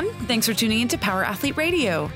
everyone. Thanks for tuning in to Power Athlete Radio.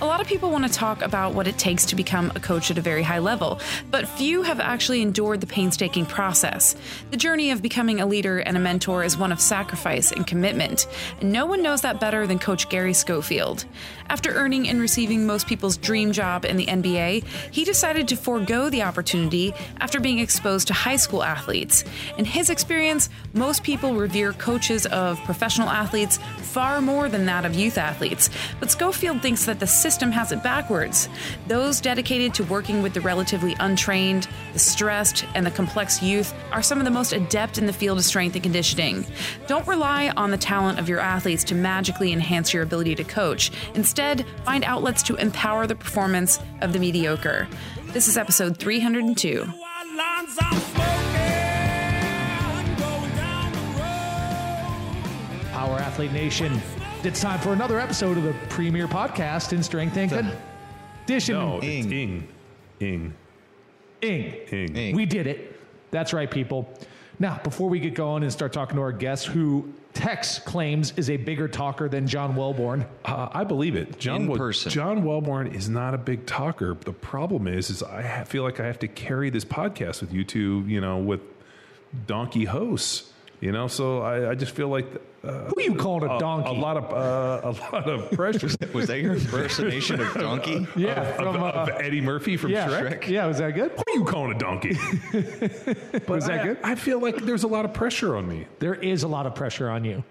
A lot of people want to talk about what it takes to become a coach at a very high level, but few have actually endured the painstaking process. The journey of becoming a leader and a mentor is one of sacrifice and commitment, and no one knows that better than Coach Gary Schofield. After earning and receiving most people's dream job in the NBA, he decided to forego the opportunity after being exposed to high school athletes. In his experience, most people revere coaches of professional athletes far more than that of youth athletes. But Schofield thinks that the system has it backwards. Those dedicated to working with the relatively untrained, the stressed, and the complex youth are some of the most adept in the field of strength and conditioning. Don't rely on the talent of your athletes to magically enhance your ability to coach. Instead, find outlets to empower the performance of the mediocre. This is episode 302. Power Athlete Nation. It's time for another episode of the premier podcast in strength and conditioning. No, it's Ing. Ing. Ing. Ing. Ing. Ing. We did it. That's right, people. Now, before we get going and start talking to our guest, who Tex claims is a bigger talker than John Welbourn. Uh, I believe it. John In Wel- person. John Welbourn is not a big talker. The problem is, is I ha- feel like I have to carry this podcast with you two, you know, with donkey hosts. You know, so I, I just feel like uh, Who you calling a donkey? A lot of uh, a lot of pressure. Was that your impersonation of Donkey? Yeah, of, from, uh, of Eddie Murphy from yeah, Shrek. yeah, was that good? Who are you calling a donkey? Was that I, good? I feel like there's a lot of pressure on me There is a lot of pressure on you.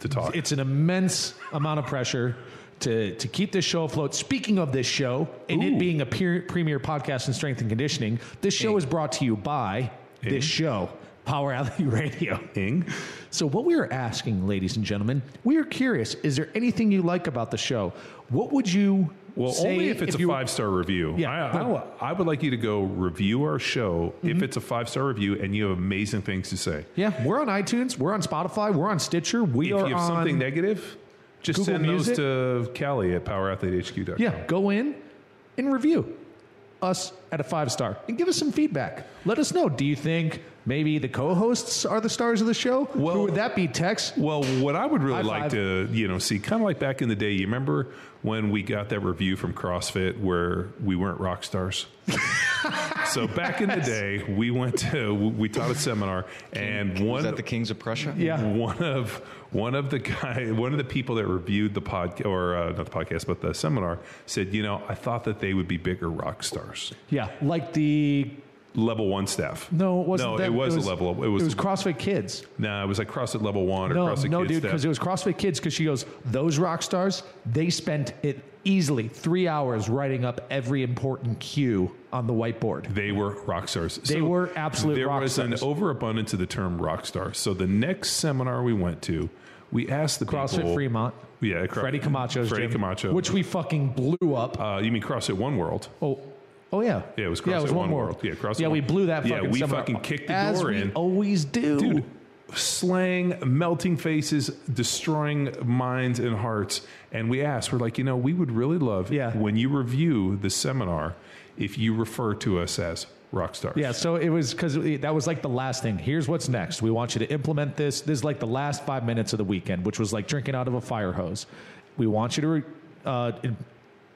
to talk. It's an immense amount of pressure to, to keep this show afloat. Speaking of this show, and it being a peer, premier podcast in strength and conditioning, this show is brought to you by this show, Power Athlete Radio. Ing. So, what we are asking, ladies and gentlemen, we are curious: is there anything you like about the show? What would you Well, say only if it's a you- five star review. Yeah, I, I, I would like you to go review our show Mm-hmm. if it's a five star review and you have amazing things to say. Yeah, we're on iTunes, we're on Spotify, we're on Stitcher. We If are If you have on. something negative, just Google send Music? those to Callie at powerathletehq.com. Yeah, go in and review us at a five star and give us some feedback. Let us know. Do you think maybe the co-hosts are the stars of the show? Well- Who would that be? Tex. Well, what I would really High like five. to, you know, see, kind of like back in the day, you remember when we got that review from CrossFit where we weren't rock stars? so back in the day, we went to, we taught a seminar, and one Was that the Kings of Prussia? Yeah. one of one of the guy one of the people that reviewed the podcast or uh, not the podcast but the seminar said you know i thought that they would be bigger rock stars Yeah, like the level one staff no, it wasn't no them. it was, a level it was, it was CrossFit Kids. no it was like crossfit level one or No, crossfit no, Kids dude, because it was CrossFit Kids. Because she goes, those rock stars, they spent it easily three hours writing up every important cue on the whiteboard. they were rock stars. They were absolute There was stars. an overabundance of the term rock star. So the next seminar we went to, we asked the CrossFit people. Fremont. Yeah, Cro- Freddie Camacho's Freddie gym, Camacho. which we fucking blew up. uh, you mean CrossFit One World? Oh, oh yeah. Yeah, it was yeah, it was one One more. World. Yeah, CrossFit Yeah, we blew that. Fucking Yeah, we seminar. fucking kicked the As door we in. Always do. dude slang melting faces destroying minds and hearts and we asked we're like you know we would really love Yeah. when you review the seminar if you refer to us as rock stars Yeah, so it was because that was like the last thing. Here's what's next. We want you to implement this. This is like the last five minutes of the weekend, which was like drinking out of a fire hose. We want you to uh,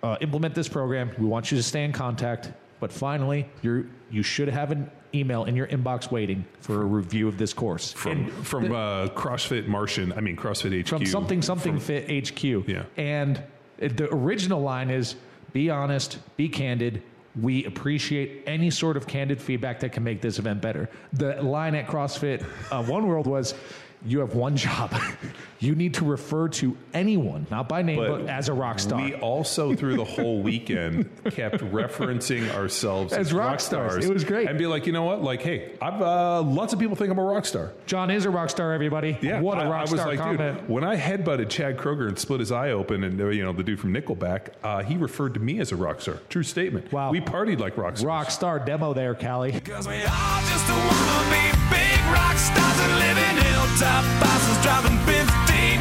uh, implement this program. We want you to stay in contact. But finally, you're you should have an email in your inbox waiting for a review of this course from from uh, CrossFit Martian I mean CrossFit HQ from something something fit HQ. Yeah. And the original line is be honest, be candid. We appreciate any sort of candid feedback that can make this event better. The line at CrossFit uh, One World was you have one job. you need to refer to anyone, not by name, but, as a rock star. We also, through the whole weekend, kept referencing ourselves As as, rock rock stars. stars. It was great. And be like, you know what? Like, hey, I've uh, lots of people think I'm a rock star. John is a rock star, everybody. Yeah, What a I- rock star. I was star like, comment. Dude, when I headbutted Chad Kroeger and split his eye open, and uh, you know the dude from Nickelback, uh, he referred to me as a rock star. True statement. Wow. we partied like rock stars. Rock star demo there, Callie. Cause we all just wanna be big rock stars and live top bosses driving 15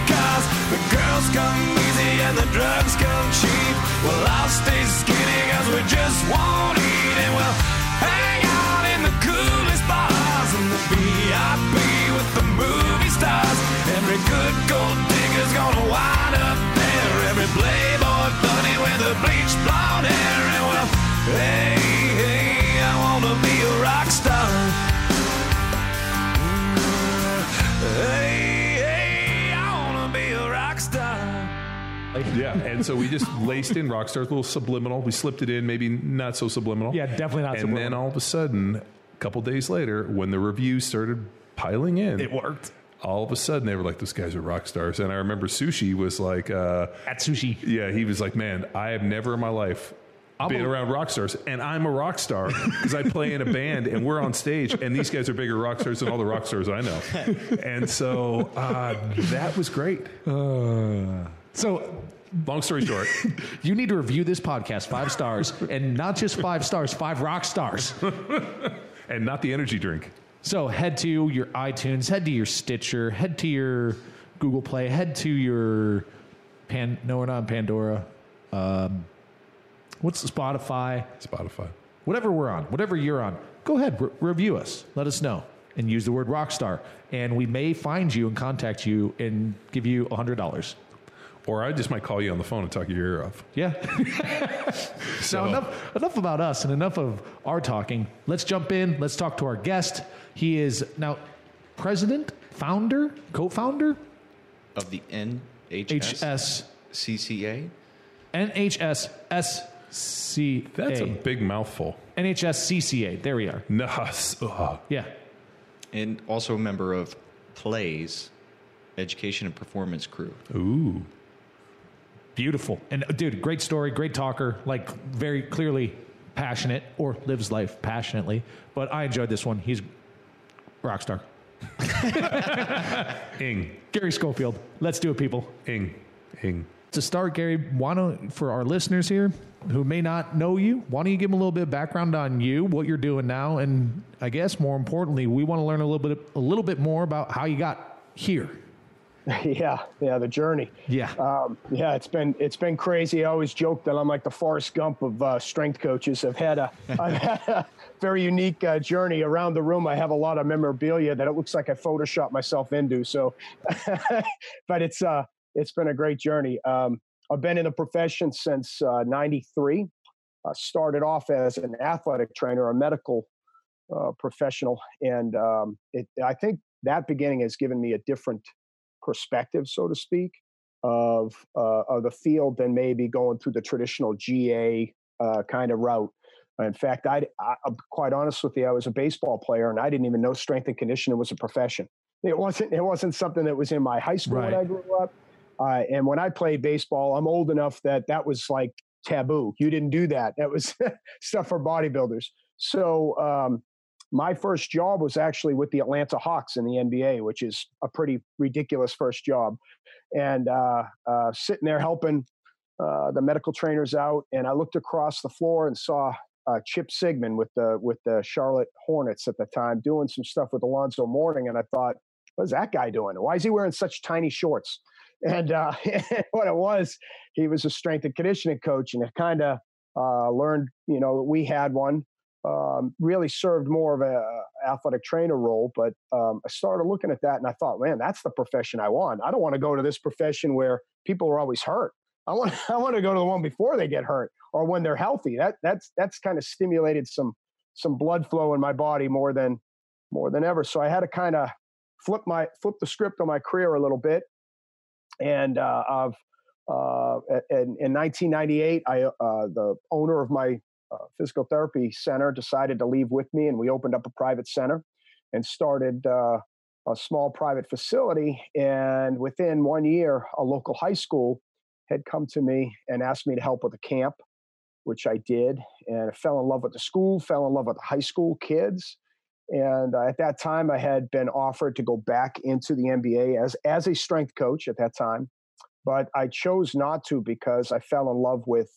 cars. The girls come easy and the drugs come cheap. Well, I'll stay skinny cause we just won't eat. And we'll hang out in the coolest bars and the VIP with the movie stars. Every good gold digger's gonna wind up there. Every playboy bunny with the bleached blonde hair. And well, hey, hey, I wanna be a rock star. Hey, hey, I wanna be a rock star. Yeah, and so we just laced in rock stars, a little subliminal. We slipped it in, maybe not so subliminal. Yeah, definitely not And then subliminal. all of a sudden, a couple days later, when the reviews started piling in, It worked. all of a sudden they were like, "Those guys are rock stars." And I remember Sushi was like, uh, At sushi. "Yeah, he was like, man, I have never in my life." Been a- around rock stars, and I'm a rock star because I play in a band and we're on stage, and these guys are bigger rock stars than all the rock stars I know, and so uh, that was great. So Long story short, you need to review this podcast five stars, and not just five stars, five rock stars. and not the energy drink. So head to your iTunes, head to your Stitcher, head to your Google Play, head to your Pan. No, we're not on Pandora. Um, what's Spotify? Spotify. Whatever we're on, whatever you're on, go ahead, re- review us. Let us know, and use the word rockstar, and we may find you and contact you and give you a hundred dollars. Or I just might call you on the phone and talk your ear off. Yeah. So Now enough enough about us and enough of our talking. Let's jump in. Let's talk to our guest. He is now president, founder, co-founder, Of the NHS HS CCA. NHSSCA. that's a big mouthful. NHSCCA. There we are. Nas. Ugh. Yeah. And also a member of PLAE's, Education and Performance Crew. Ooh. Beautiful. And uh, dude, great story, great talker, like very clearly passionate or lives life passionately. But I enjoyed this one. He's rock star. Ing. Gary Schofield. Let's do it, people. Ing. Ing. To start, Gary, why don't for our listeners here who may not know you, why don't you give them a little bit of background on you, what you're doing now, and I guess more importantly, we want to learn a little bit a little bit more about how you got here. yeah, yeah, the journey. Yeah. Um, yeah, it's been it's been crazy. I always joke that I'm like the Forrest Gump of uh, strength coaches. I've had a I've had a very unique uh, journey around the room. I have a lot of memorabilia that it looks like I photoshopped myself into. So, but it's uh it's been a great journey. Um, I've been in the profession since '93. uh, started off as an athletic trainer, a medical uh, professional, and um, it, I think that beginning has given me a different perspective, so to speak, of uh, of the field than maybe going through the traditional GA uh, kind of route. In fact, I, I, I'm quite honest with you. I was a baseball player, and I didn't even know strength and conditioning was a profession. It wasn't. It wasn't something that was in my high school when I grew up. Uh, and when I played baseball, I'm old enough that that was like taboo. You didn't do that. That was stuff for bodybuilders. So um, my first job was actually with the Atlanta Hawks in the NBA, which is a pretty ridiculous first job. And uh, uh, sitting there helping uh, the medical trainers out, and I looked across the floor and saw uh, Chip Sigmon with the with the Charlotte Hornets at the time doing some stuff with Alonzo Mourning, and I thought, what's that guy doing? Why is he wearing such tiny shorts? And uh, what it was, he was a strength and conditioning coach, and it kind of uh, learned, you know, we had one. Um, really served more of a athletic trainer role, but um, I started looking at that and I thought, man, that's the profession I want. I don't want to go to this profession where people are always hurt. I want I want to go to the one before they get hurt or when they're healthy. That that's that's kind of stimulated some some blood flow in my body more than more than ever. So I had to kind of flip my flip the script on my career a little bit. And uh, uh, in, in 1998, I uh, the owner of my uh, physical therapy center decided to leave with me, and we opened up a private center and started uh, a small private facility. And within one year, a local high school had come to me and asked me to help with a camp, which I did. And I fell in love with the school, fell in love with the high school kids. And uh, at that time, I had been offered to go back into the NBA as, as a strength coach at that time. But I chose not to because I fell in love with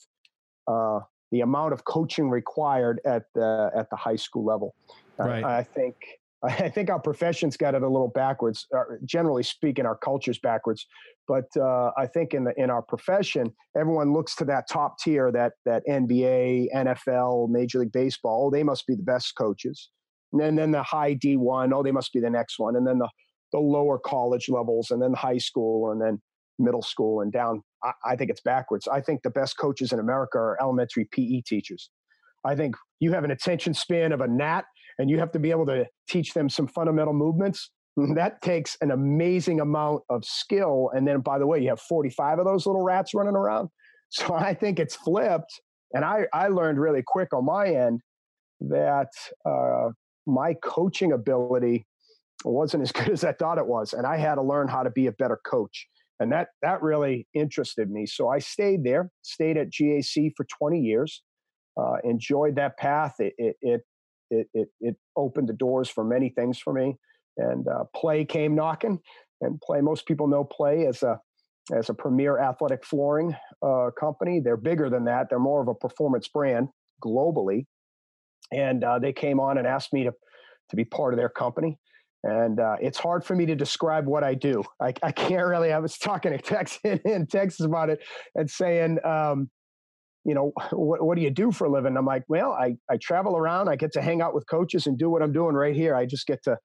uh, the amount of coaching required at the, at the high school level. Right. I think I think our profession's got it a little backwards. Generally speaking, our culture's backwards. But uh, I think in the in our profession, everyone looks to that top tier, that that NBA, NFL, Major League Baseball. Oh, they must be the best coaches. And then, the high D one. Oh, they must be the next one. And then the the lower college levels, and then high school, and then middle school, and down. I, I think it's backwards. I think the best coaches in America are elementary PE teachers. I think you have an attention span of a gnat and you have to be able to teach them some fundamental movements. That takes an amazing amount of skill. And then, by the way, you have 45 of those little rats running around. So I think it's flipped. And I, I learned really quick on my end that uh, my coaching ability wasn't as good as I thought it was. And I had to learn how to be a better coach. And that, that really interested me. So I stayed there, stayed at GAC for 20 years, uh, enjoyed that path. It, it, it, it, it, opened the doors for many things for me. And uh, PLAE came knocking. And PLAE, most people know PLAE as a as a premier athletic flooring uh, company. They're bigger than that. They're more of a performance brand globally. And uh, they came on and asked me to to be part of their company. And uh, it's hard for me to describe what I do. I, I can't really. I was talking to Texas in Texas about it and saying, um, you know, what, what do you do for a living? I'm like, well, I, I travel around. I get to hang out with coaches and do what I'm doing right here. I just get to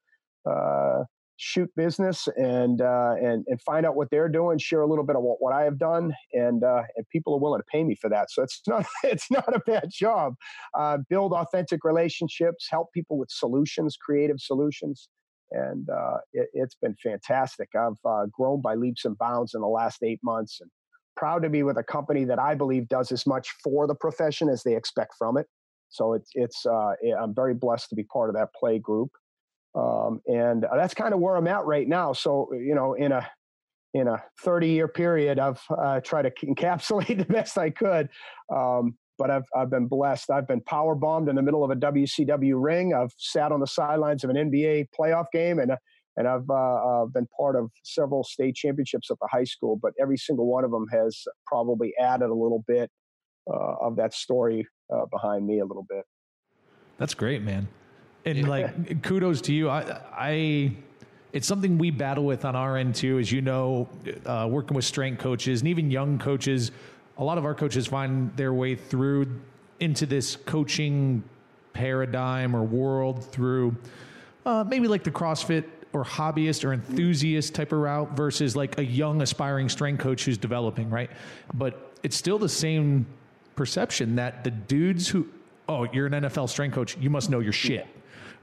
uh, shoot business and uh, and and find out what they're doing, share a little bit of what, what I have done, and uh, and people are willing to pay me for that. So it's not it's not a bad job. Uh, build authentic relationships, help people with solutions, creative solutions, and uh, it, has been fantastic. I've uh, grown by leaps and bounds in the last eight months, and proud to be with a company that I believe does as much for the profession as they expect from it. So it's it's uh, I'm very blessed to be part of that PLAE group. Um, and uh, that's kind of where I'm at right now. So, you know, in a in a 30 year period, I've uh, tried to encapsulate the best I could. Um, but I've I've been blessed. I've been power bombed in the middle of a WCW ring. I've sat on the sidelines of an NBA playoff game, and and I've uh, uh, been part of several state championships at the high school. But every single one of them has probably added a little bit uh, of that story uh, behind me a little bit. That's great, man and like kudos to you. I, I, it's something we battle with on our end too, as you know, uh, working with strength coaches and even young coaches. A lot of our coaches find their way through into this coaching paradigm or world through uh, maybe like the CrossFit or hobbyist or enthusiast type of route versus like a young aspiring strength coach who's developing, right? But it's still the same perception that the dudes who, oh, you're an NFL strength coach, you must know your shit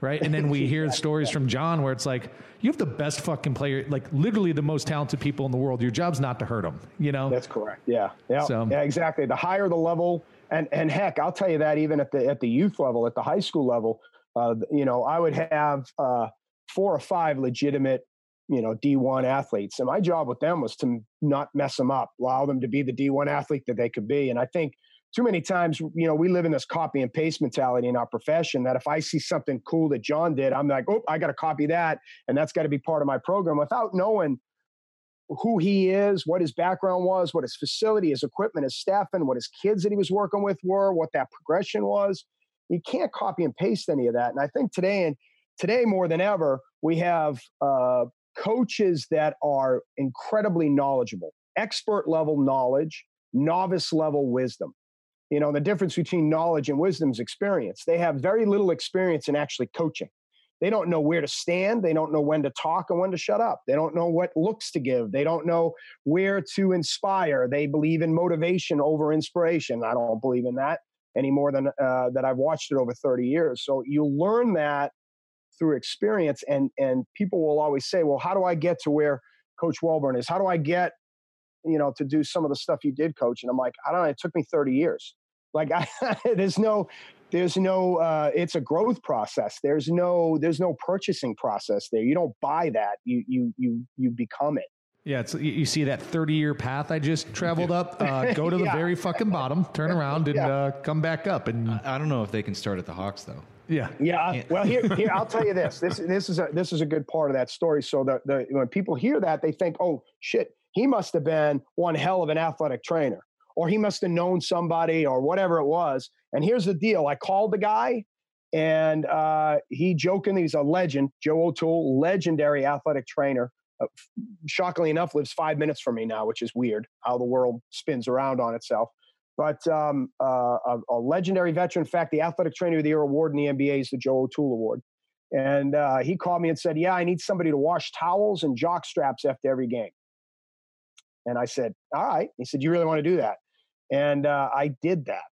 right? And then we hear stories from John where it's like, you have the best fucking player, like literally the most talented people in the world. Your job's not to hurt them, you know? That's correct. Yeah. Yeah. So, yeah, exactly. The higher the level, and, and heck, I'll tell you that even at the, at the youth level, at the high school level, uh, you know, I would have uh, four or five legitimate you know D1 athletes and my job with them was to not mess them up allow them to be the D1 athlete that they could be and I think too many times, you know, we live in this copy and paste mentality in our profession that if I see something cool that John did, I'm like, oh, I got to copy that. And that's got to be part of my program without knowing who he is, what his background was, what his facility, his equipment, his staffing, what his kids that he was working with were, what that progression was. You can't copy and paste any of that. And I think today and today more than ever, we have uh, coaches that are incredibly knowledgeable, expert level knowledge, novice level wisdom. You know, the difference between knowledge and wisdom is experience. They have very little experience in actually coaching. They don't know where to stand. They don't know when to talk and when to shut up. They don't know what looks to give. They don't know where to inspire. They believe in motivation over inspiration. I don't believe in that any more than uh, that I've watched it over 30 years. So you learn that through experience, and and people will always say, "Well, how do I get to where Coach Welbourn is? How do I get you know, to do some of the stuff you did, coach. And I'm like, I don't know, it took me 30 years. Like I, there's no, there's no, uh, it's a growth process. There's no, there's no purchasing process there. You don't buy that. You, you, you, you become it. Yeah, it's, you see that 30 year path I just traveled up. Uh, go to the yeah. very fucking bottom, turn around, and yeah. uh, come back up. And I don't know if they can start at the Hawks though. Yeah, yeah. Well, here, here I'll tell you this. This, this is a this is a good part of that story. So the, the when people hear that, they think, oh shit, he must have been one hell of an athletic trainer, or he must have known somebody, or whatever it was. And here's the deal: I called the guy, and uh, he jokingly, he's a legend, Joe O'Toole, legendary athletic trainer. Uh, shockingly enough, lives five minutes from me now, which is weird how the world spins around on itself. But um, uh, a, a, legendary veteran. In fact, the Athletic Trainer of the Year award in the NBA is the Joe O'Toole Award. And uh, he called me and said, "Yeah, I need somebody to wash towels and jock straps after every game." And I said, All right. He said, You really want to do that? And uh, I did that.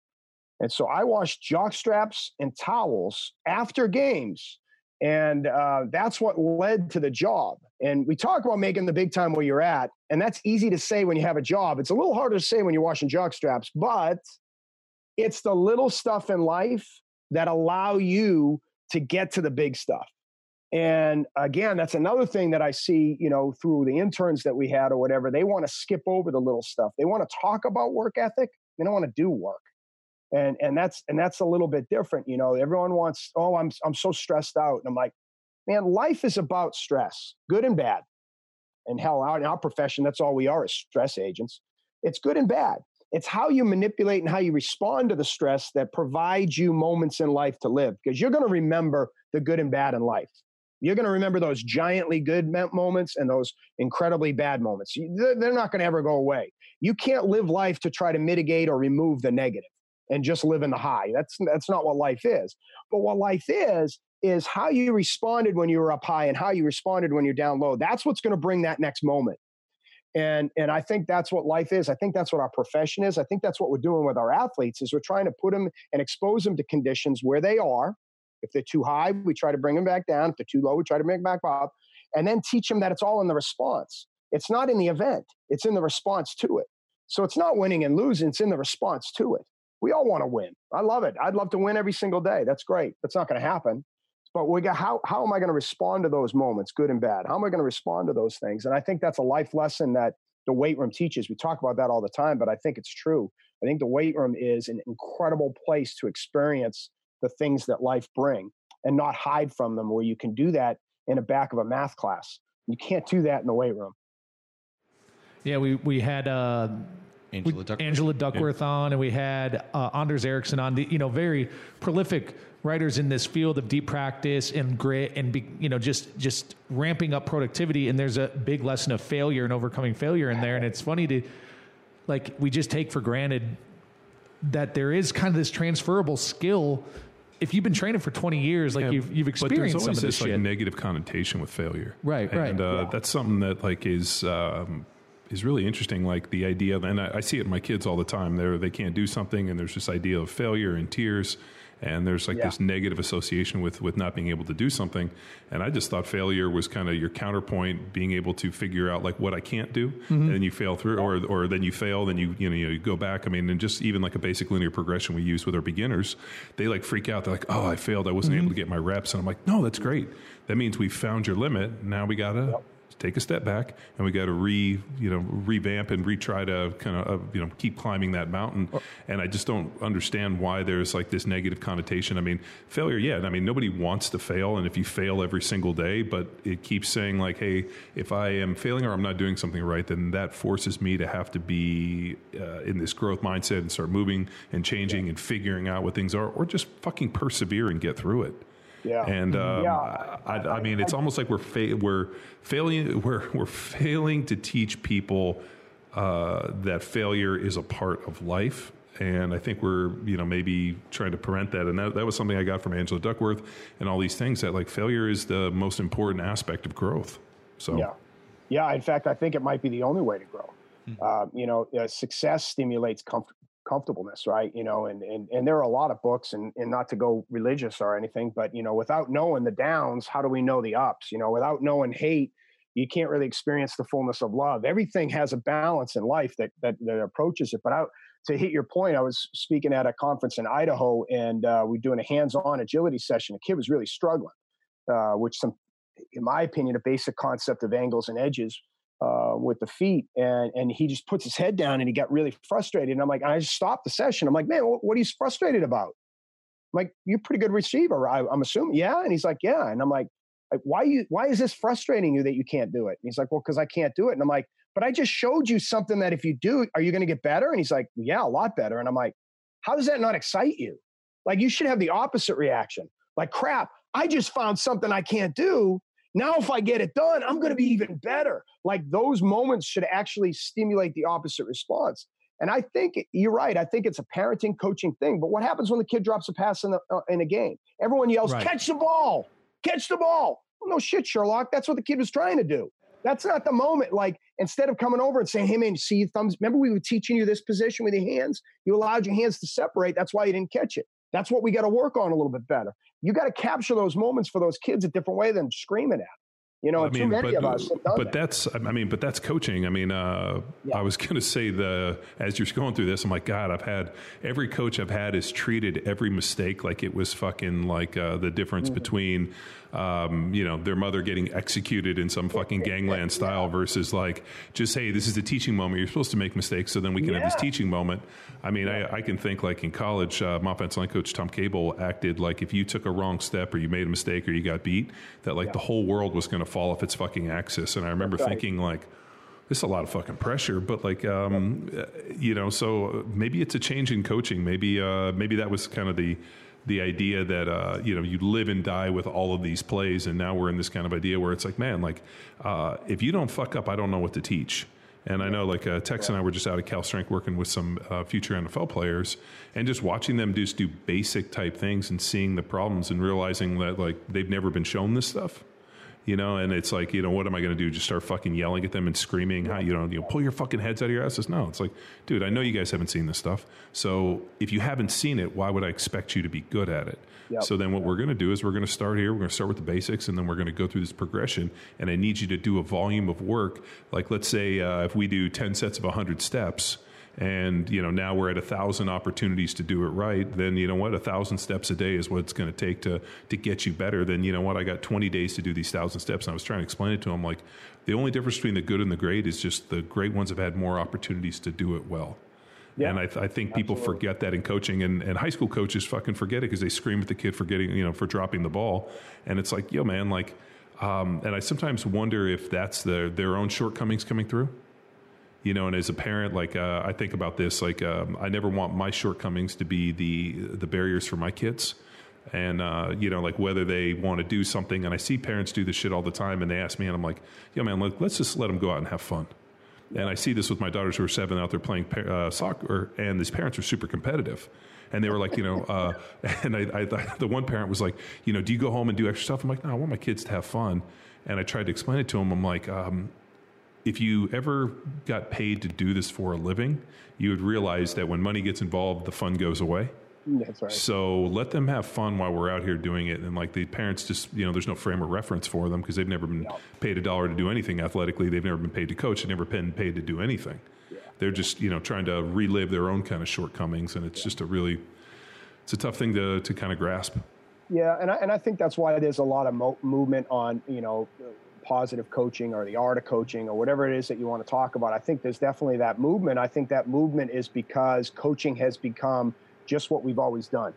And so I washed jock straps and towels after games. And uh, that's what led to the job. And we talk about making the big time where you're at. And that's easy to say when you have a job. It's a little harder to say when you're washing jock straps, but it's the little stuff in life that allow you to get to the big stuff. And again, that's another thing that I see, you know, through the interns that we had or whatever. They want to skip over the little stuff. They want to talk about work ethic. They don't want to do work. And and that's and that's a little bit different. You know, everyone wants, oh, I'm I'm so stressed out. And I'm like, man, life is about stress, good and bad. And hell, out in our profession, that's all we are is stress agents. It's good and bad. It's how you manipulate and how you respond to the stress that provides you moments in life to live because you're going to remember the good and bad in life. You're going to remember those giantly good moments and those incredibly bad moments. They're not going to ever go away. You can't live life to try to mitigate or remove the negative and just live in the high. That's that's not what life is. But what life is is how you responded when you were up high and how you responded when you're down low. That's what's going to bring that next moment. And and I think that's what life is. I think that's what our profession is. I think that's what we're doing with our athletes is we're trying to put them and expose them to conditions where they are if they're too high, we try to bring them back down. If they're too low, we try to bring them back up. And then teach them that it's all in the response. It's not in the event, it's in the response to it. So it's not winning and losing, it's in the response to it. We all want to win. I love it. I'd love to win every single day. That's great. That's not going to happen. But we got how how am I going to respond to those moments, good and bad? How am I going to respond to those things? And I think that's a life lesson that the weight room teaches. We talk about that all the time, but I think it's true. I think the weight room is an incredible place to experience the things that life bring and not hide from them where you can do that in the back of a math class you can't do that in the weight room yeah we we had uh Angela Duckworth, Angela Duckworth yeah. on, and we had uh, Anders Ericsson on. The, you know, very prolific writers in this field of deep practice and grit, and be, you know, just just ramping up productivity. And there's a big lesson of failure and overcoming failure in there. And it's funny to, like, we just take for granted that there is kind of this transferable skill if you've been training for 20 years, like yeah, you've, you've experienced but there's always some of this, like negative connotation with failure. Right, and, right. And uh, yeah. that's something that like is, um, is really interesting. Like the idea, and I, I, see it in my kids all the time. They they can't do something, and there's this idea of failure and tears, and there's like yeah. this negative association with with not being able to do something. And i just thought failure was kind of your counterpoint being able to figure out like what i can't do mm-hmm. and then you fail through or or then you fail then you you know you go back. I mean and just even like a basic linear progression we use with our beginners they like freak out. They're like oh i failed. I wasn't mm-hmm. able to get my reps. And i'm like no that's great. That means we found your limit. Now we gotta yep take a step back and we got to re you know revamp and retry to kind of uh, you know keep climbing that mountain. And i just don't understand why there's like this negative connotation. I mean failure yeah. I mean nobody wants to fail and if you fail every single day but it keeps saying like hey if i am failing or i'm not doing something right then that forces me to have to be uh, in this growth mindset and start moving and changing and figuring out what things are or just fucking persevere and get through it yeah. And um, yeah. I, I, mean, it's almost like we're fa- we're failing we're we're failing to teach people uh, that failure is a part of life. And I think we're, you know, maybe trying to prevent that. And that, that was something I got from Angela Duckworth and all these things that like failure is the most important aspect of growth. So, yeah. Yeah. In fact, I think it might be the only way to grow. Mm-hmm. Uh, you know, uh, success stimulates comfort comfortableness right? You know and and, and there are a lot of books and, and not to go religious or anything but you know without knowing the downs how do we know the ups? You know without knowing hate you can't really experience the fullness of love. Everything has a balance in life that that, that approaches it but I, to hit your point i was speaking at a conference in idaho and uh, we're doing a hands-on agility session. A kid was really struggling uh, which some in my opinion a basic concept of angles and edges uh, with the feet, and and he just puts his head down and he got really frustrated. And I'm like, I just stopped the session. I'm like, man, what, what are you frustrated about? I'm like, you're a pretty good receiver, I, am assuming. Yeah, and he's like, yeah, and I'm like, like, why you why is this frustrating you that you can't do it? And he's like, well, because I can't do it. And I'm like, but I just showed you something that if you do, are you going to get better? And he's like, yeah, a lot better. And I'm like, how does that not excite you? Like you should have the opposite reaction. Like, crap, I just found something I can't do. Now, if I get it done, I'm going to be even better. Like those moments should actually stimulate the opposite response. And I think you're right. I think it's a parenting coaching thing. But what happens when the kid drops a pass in, the, uh, in a game? Everyone yells, right. catch the ball, catch the ball. Well, no shit, Sherlock. That's what the kid was trying to do. That's not the moment. Like instead of coming over and saying, "Hey man, see your thumbs." Remember we were teaching you this position with your hands. You allowed your hands to separate. That's why you didn't catch it. That's what we got to work on a little bit better. You got to capture those moments for those kids a different way than screaming at. Them. You know, I too mean, many but, of us. but that. that's, I mean, but that's coaching. I mean, uh, Yeah. I was going to say the as you're going through this, I'm like, God, I've had every coach I've had has treated every mistake like it was fucking like uh, the difference Mm-hmm. between, um, you know, their mother getting executed in some fucking gangland style versus like just hey, this is a teaching moment. You're supposed to make mistakes, so then we can have this teaching moment. I mean, I, I can think like in college, uh, my offensive line coach Tom Cable acted like if you took a wrong step or you made a mistake or you got beat, that like the whole world was going to fall off its fucking axis. And I remember Right. thinking like, this is a lot of fucking pressure, but like, um, uh, you know, so maybe it's a change in coaching. Maybe, uh, maybe that was kind of the, the idea that, uh, you know, you live and die with all of these plays. And now we're in this kind of idea where it's like, man, like, uh, if you don't fuck up, I don't know what to teach. And I know, like uh, Tex and I were just out at Cal Strength working with some uh, future NFL players, and just watching them just do basic type things and seeing the problems and realizing that like they've never been shown this stuff, you know. And it's like, you know, what am I going to do? Just start fucking yelling at them and screaming? How you know, you know, pull your fucking heads out of your asses? No, it's like, dude, I know you guys haven't seen this stuff. So if you haven't seen it, why would I expect you to be good at it? Yep. So then what we're going to do is we're going to start here. We're going to start with the basics, and then we're going to go through this progression. And I need you to do a volume of work. Like let's say uh, if we do ten sets of hundred steps, and you know now we're at a thousand opportunities to do it right. Then you know what, a thousand steps a day is what it's going to take to to get you better. Then you know what, I got twenty days to do these thousand steps. And I was trying to explain it to him like the only difference between the good and the great is just the great ones have had more opportunities to do it well. Yeah, and I, th- I think people forget that in coaching, and, and high school coaches fucking forget it because they scream at the kid for getting, you know, for dropping the ball, and it's like, yo, man, like, um, and I sometimes wonder if that's their their own shortcomings coming through, you know. And as a parent, like, uh, I think about this, like, um, I never want my shortcomings to be the the barriers for my kids. And uh, you know, like whether they want to do something, and I see parents do this shit all the time, and they ask me, and I'm like, "Yo, man, let, let's just let them go out and have fun." And I see this with my daughters who are seven out there playing uh, soccer, and these parents are super competitive. And they were like, you know, uh, and I, I, the one parent was like, you know, do you go home and do extra stuff? I'm like, no, I want my kids to have fun. And I tried to explain it to them. I'm like, um, if you ever got paid to do this for a living, you would realize that when money gets involved, the fun goes away. Mm, that's right. So let them have fun while we're out here doing it. And like the parents just, you know, there's no frame of reference for them because they've never been paid a dollar to do anything athletically. They've never been paid to coach. They've never been paid to do anything. They're just, you know, trying to relive their own kind of shortcomings. And it's just a really, it's a tough thing to, to kind of grasp. Yeah, and I, and I think that's why there's a lot of mo- movement on you know positive coaching or the art of coaching or whatever it is that you want to talk about. I think there's definitely that movement. I think that movement is because coaching has become just what we've always done.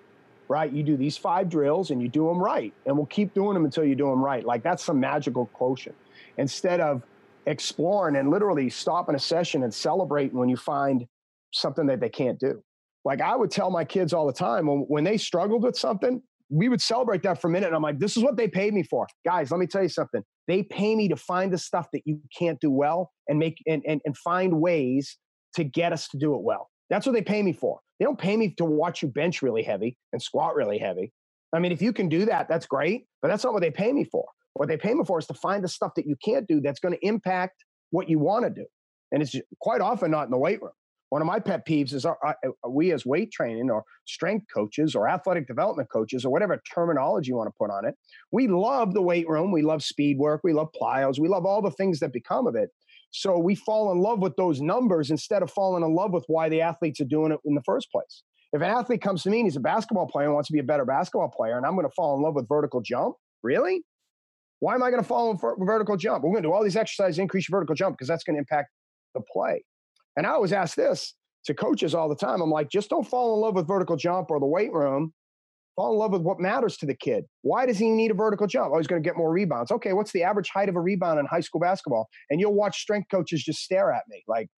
Right? You do these five drills and you do them right, and we'll keep doing them until you do them right. Like that's some magical quotient. Instead of exploring and literally stopping a session and celebrating when you find something that they can't do. Like I would tell my kids all the time when, when they struggled with something, we would celebrate that for a minute. And I'm like, this is what they paid me for. Guys, let me tell you something. They pay me to find the stuff that you can't do well and make and, and, and find ways to get us to do it well. That's what they pay me for. They don't pay me to watch you bench really heavy and squat really heavy. I mean, if you can do that, that's great, but that's not what they pay me for. What they pay me for is to find the stuff that you can't do that's going to impact what you want to do. And it's quite often not in the weight room. One of my pet peeves is our, uh, we as weight training or strength coaches or athletic development coaches or whatever terminology you want to put on it. We love the weight room. We love speed work. We love plyos. We love all the things that become of it. So we fall in love with those numbers instead of falling in love with why the athletes are doing it in the first place. If an athlete comes to me and he's a basketball player and wants to be a better basketball player, and I'm going to fall in love with vertical jump, really? Why am I going to fall in vertical jump? We're going to do all these exercises, increase your vertical jump because that's going to impact the play. And I always ask this to coaches all the time. I'm like, just don't fall in love with vertical jump or the weight room. Fall in love with what matters to the kid. Why does he need a vertical jump? Oh, he's going to get more rebounds. Okay, what's the average height of a rebound in high school basketball? And you'll watch strength coaches just stare at me like,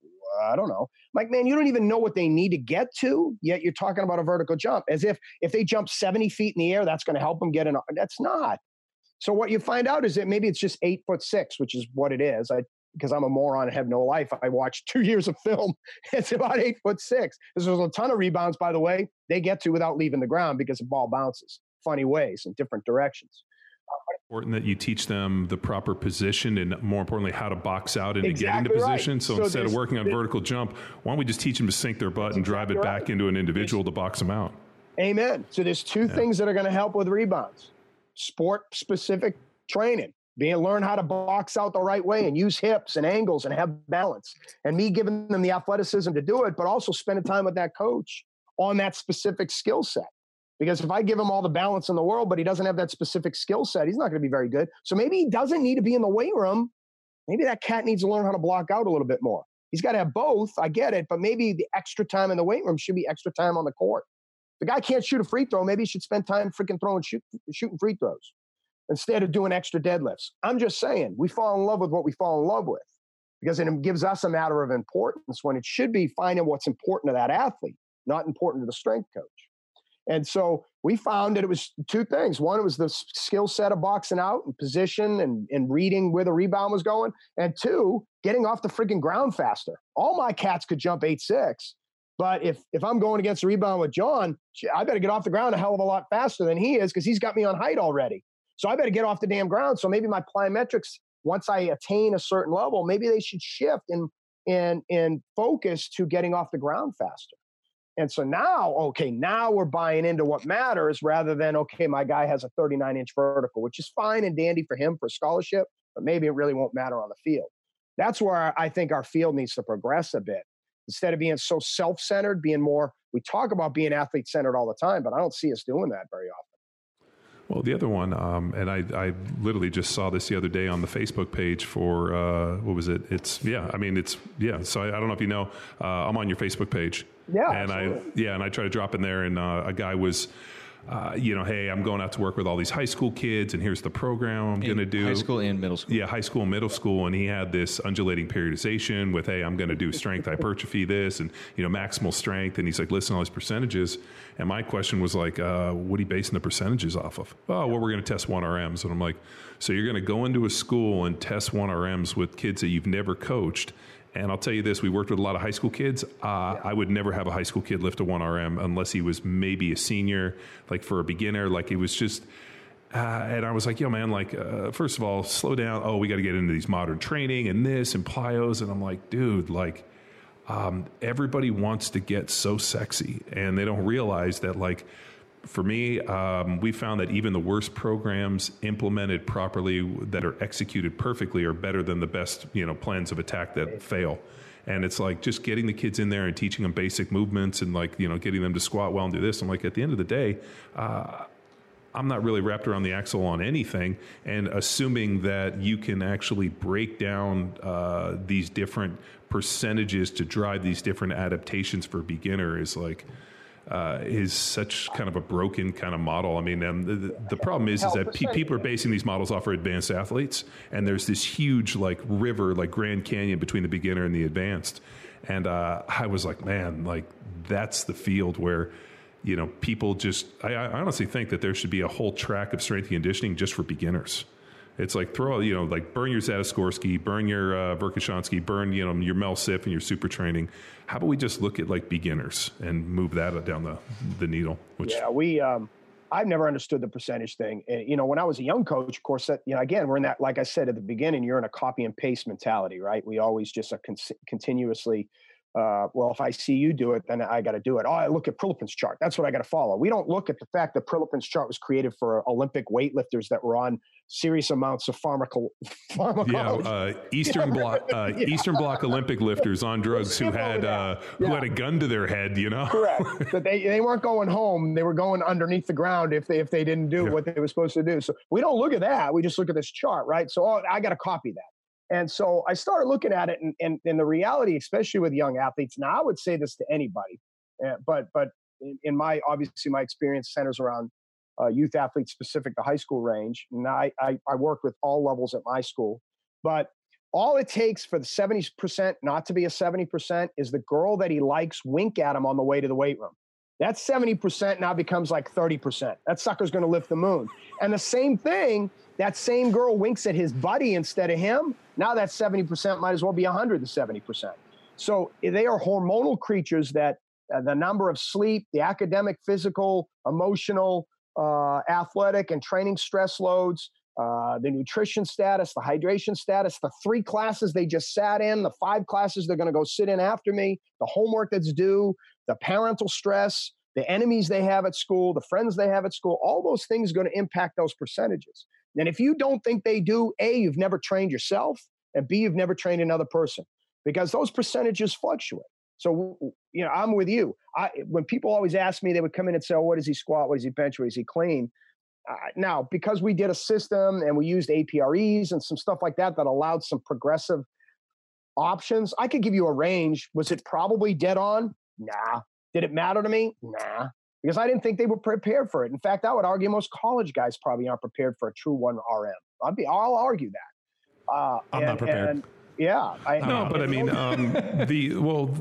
I don't know. I'm like, man, you don't even know what they need to get to, yet you're talking about a vertical jump as if if they jump 70 feet in the air, that's going to help them get in. That's not. So what you find out is that maybe it's just eight foot six, which is what it is. I because I'm a moron and have no life. I watched two years of film. It's about eight foot six. There's a ton of rebounds, by the way, they get to without leaving the ground because the ball bounces funny ways in different directions. Important that you teach them the proper position and more importantly how to box out and Exactly getting the right. position so, So instead of working on vertical jump why don't we just teach them to sink their butt and drive it back right. into an individual to box them out Amen. So there's two things that are going to help with rebounds: sport specific training, being learn how to box out the right way and use hips and angles and have balance, and me giving them the athleticism to do it, but also spending time with that coach on that specific skill set. Because if I give him all the balance in the world, but he doesn't have that specific skill set, he's not going to be very good. So maybe he doesn't need to be in the weight room. Maybe that cat needs to learn how to block out a little bit more. He's got to have both. I get it, but maybe the extra time in the weight room should be extra time on the court. The guy can't shoot a free throw. Maybe he should spend time freaking throwing shoot, shooting free throws instead of doing extra deadlifts. I'm just saying, we fall in love with what we fall in love with because it gives us a matter of importance when it should be finding what's important to that athlete, not important to the strength coach. And so we found that it was two things. One, it was the skill set of boxing out and position and, and reading where the rebound was going. And two, getting off the freaking ground faster. All my cats could jump eight six, but if if I'm going against a rebound with John, I better get off the ground a hell of a lot faster than he is because he's got me on height already. So I better get off the damn ground. So maybe my plyometrics, once I attain a certain level, maybe they should shift in in in focus to getting off the ground faster. And so now, okay, now we're buying into what matters rather than, okay, my guy has a 39 inch vertical, which is fine and dandy for him for scholarship, but maybe it really won't matter on the field. That's where I think our field needs to progress a bit. Instead of being so self centered, being more, we talk about being athlete centered all the time, but I don't see us doing that very often. Well, the other one, um, and I, I literally just saw this the other day on the Facebook page for uh, what was it? It's yeah, I mean it's yeah. So I, I don't know if you know, uh, I'm on your Facebook page. Yeah, and I yeah, and I try to drop in there, and uh, a guy was. Uh, you know, hey, I'm going out to work with all these high school kids, and here's the program I'm going to do. high school and middle school. Yeah, high school, and middle school, and he had this undulating periodization with, hey, I'm going to do strength hypertrophy, this, and you know, maximal strength, and he's like, listen all these percentages, and my question was like, uh, what are you basing the percentages off of? Oh, well, we're going to test one RMs, and I'm like, so you're going to go into a school and test one RMs with kids that you've never coached. And I'll tell you this: we worked with a lot of high school kids. Uh, I would never have a high school kid lift a one RM unless he was maybe a senior, like for a beginner. Like it was just, uh, and I was like, yo, man, like, uh, first of all, slow down. Oh, we got to get into these modern training and this and plyos. And I'm like, dude, like, um, everybody wants to get so sexy and they don't realize that, like, for me, um, we found that even the worst programs implemented properly that are executed perfectly are better than the best, you know, plans of attack that fail. And it's like just getting the kids in there and teaching them basic movements and like, you know, getting them to squat well and do this. I'm like, at the end of the day, uh, I'm not really wrapped around the axle on anything, and assuming that you can actually break down uh, these different percentages to drive these different adaptations for beginner is like uh, is such kind of a broken kind of model. I mean, um, the, the problem is is that pe- people are basing these models off for advanced athletes, and there's this huge like river, like Grand Canyon between the beginner and the advanced. And uh, I was like, man, like that's the field where you know, people just, I, I honestly think that there should be a whole track of strength and conditioning just for beginners. It's like throw, you know, like burn your Zatsiorsky, burn your uh, Verkhoshansky, burn, you know, your Mel Siff and your super training. How about we just look at like beginners and move that down the, the needle? Which, Yeah, we. Um, I've never understood the percentage thing. Uh, You know, when I was a young coach, of course, that you know, again, we're in that. Like I said at the beginning, you're in a copy and paste mentality, right? We always just are con- continuously. Uh, well, if I see you do it, then I got to do it. Oh, I look at Prilipin's chart. That's what I got to follow. We don't look at the fact that Prilipin's chart was created for Olympic weightlifters that were on serious amounts of pharmaco- yeah, uh, Eastern Bloc, uh, Eastern Bloc Olympic lifters on drugs who had uh, who had a gun to their head, you know. Correct. But they, they weren't going home. They were going underneath the ground if they if they didn't do Yeah. what they were supposed to do. So we don't look at that. We just look at this chart, right? So oh, I got to copy that. And so I started looking at it, and, and, and the reality, especially with young athletes. Now I would say this to anybody, uh, but but in, in my obviously my experience centers around uh, youth athletes specific to high school range. And I, I I work with all levels at my school, but all it takes for the 70% not to be a 70% is the girl that he likes wink at him on the way to the weight room. That 70% now becomes like 30%. That sucker's going to lift the moon. And the same thing, that same girl winks at his buddy instead of him. Now that 70% might as well be 170%. So eh, they are hormonal creatures that uh, the number of sleep, the academic, physical, emotional, uh, athletic, and training stress loads, uh, the nutrition status, the hydration status, the three classes they just sat in, the five classes they're going to go sit in after me, the homework that's due, the parental stress, the enemies they have at school, the friends they have at school, all those things are going to impact those percentages. And if you don't think they do, A, you've never trained yourself, and B, you've never trained another person because those percentages fluctuate. So, you know, I'm with you. I, when people always ask me, they would come in and say, oh, what does he squat? What does he bench? What does he clean? Uh, now, because we did a system and we used APREs and some stuff like that that allowed some progressive options, I could give you a range. Was it probably dead on? Nah. Did it matter to me? Nah. Because I didn't think they were prepared for it. In fact, I would argue most college guys probably aren't prepared for a true one RM. I'd be, I'll argue that. Uh, I'm and, not prepared. And, yeah. I, no, but I mean, um, the well,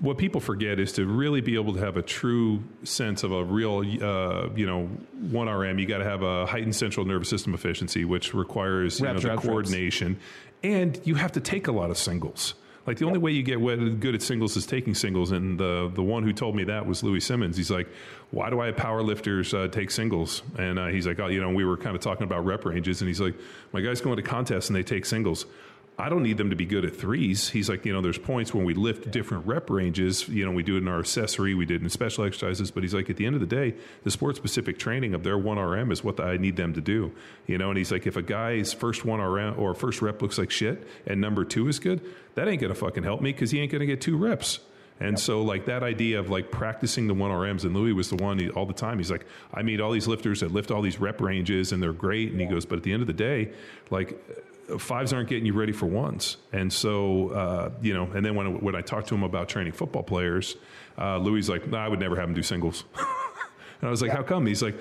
what people forget is to really be able to have a true sense of a real, uh, you know, one RM. You got to have a heightened central nervous system efficiency, which requires you know, the coordination, and you have to take a lot of singles. Like the only way you get good at singles is taking singles, and the the one who told me that was Louie Simmons. He's like, "Why do I power lifters uh, take singles?" And uh, he's like, "Oh, you know, we were kind of talking about rep ranges, and he's like, my guys go into contests and they take singles." I don't need them to be good at threes. He's like, you know, there's points when we lift different rep ranges. You know, we do it in our accessory, we did it in special exercises. But he's like, at the end of the day, the sport specific training of their one RM is what I need them to do. You know, and he's like, if a guy's first one RM or first rep looks like shit and number two is good, that ain't gonna fucking help me because he ain't gonna get two reps. And so, like that idea of like practicing the one RMs, and Louie was the one he, all the time. He's like, I meet all these lifters that lift all these rep ranges, and they're great. And he goes, but at the end of the day, like fives aren't getting you ready for ones. And so, uh, you know, and then when, when I talked to him about training football players, uh, Louie like, nah, I would never have him do singles. and I was like, yeah. how come? He's like,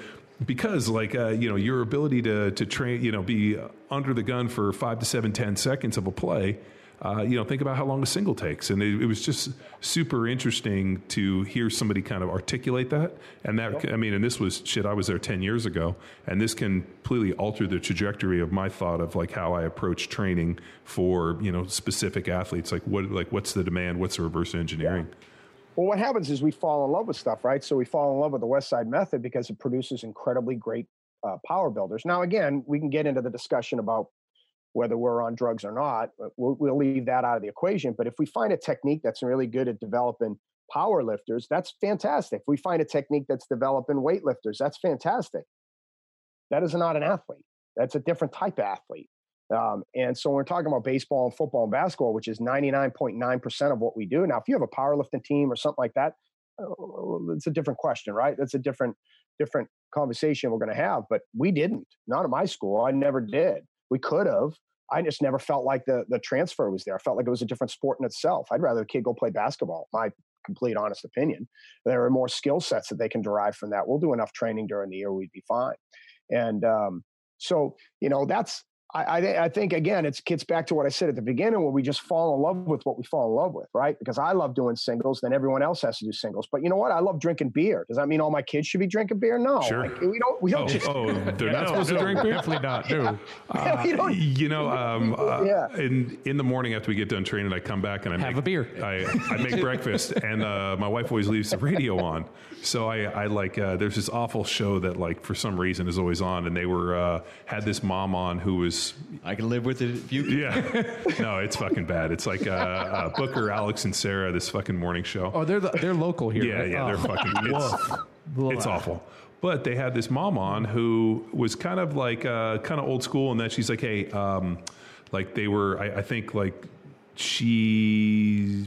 because like uh, you know your ability to to train you know be under the gun for five to seven ten seconds of a play uh, you know, think about how long a single takes. And it, it, was just super interesting to hear somebody kind of articulate that. And that, I mean, and this was shit, I was there 10 years ago. And this can completely alter the trajectory of my thought of like how I approach training for, you know, specific athletes. Like what, like what's the demand? What's the reverse engineering? Yeah. Well, what happens is we fall in love with stuff, right? So we fall in love with the West Side method because it produces incredibly great uh, power builders. Now, again, we can get into the discussion about whether we're on drugs or not. We'll, we'll, leave that out of the equation. But if we find a technique that's really good at developing power lifters, that's fantastic. If we find a technique that's developing weightlifters, that's fantastic. That is not an athlete. That's a different type of athlete. Um, and so we're talking about baseball and football and basketball, which is 99.9% of what we do. Now, if you have a powerlifting team or something like that, uh, it's a different question, right? That's a different different conversation we're going to have. But we didn't. Not at my school. I never did. We could have. I just never felt like the the transfer was there. I felt like it was a different sport in itself. I'd rather a kid go play basketball. My complete honest opinion. There are more skill sets that they can derive from that. We'll do enough training during the year, we'd be fine. And um, so, you know, that's I, I, think again, it gets back to what I said at the beginning, where we just fall in love with what we fall in love with, right? Because I love doing singles, then everyone else has to do singles. But you know what? I love drinking beer. Does that mean all my kids should be drinking beer? No, sure. Like, we don't. We don't. Oh, just, oh they're not supposed to drink beer. Definitely not. No. Uh, you know, um, uh, yeah. in in the morning after we get done training, I come back and I have make, a beer. I, I make breakfast, and uh, my wife always leaves the radio on. So I, I like. Uh, there's this awful show that like for some reason is always on, and they were uh, had this mom on who was. I can live with it if you. Can. Yeah, no, it's fucking bad. It's like uh, uh, Booker, Alex, and Sarah. This fucking morning show. Oh, they're the, they're local here. Yeah, right? yeah, oh. they're fucking. It's, it's awful. But they had this mom on who was kind of like uh, kind of old school, and that she's like, hey, um, like they were. I, I think like she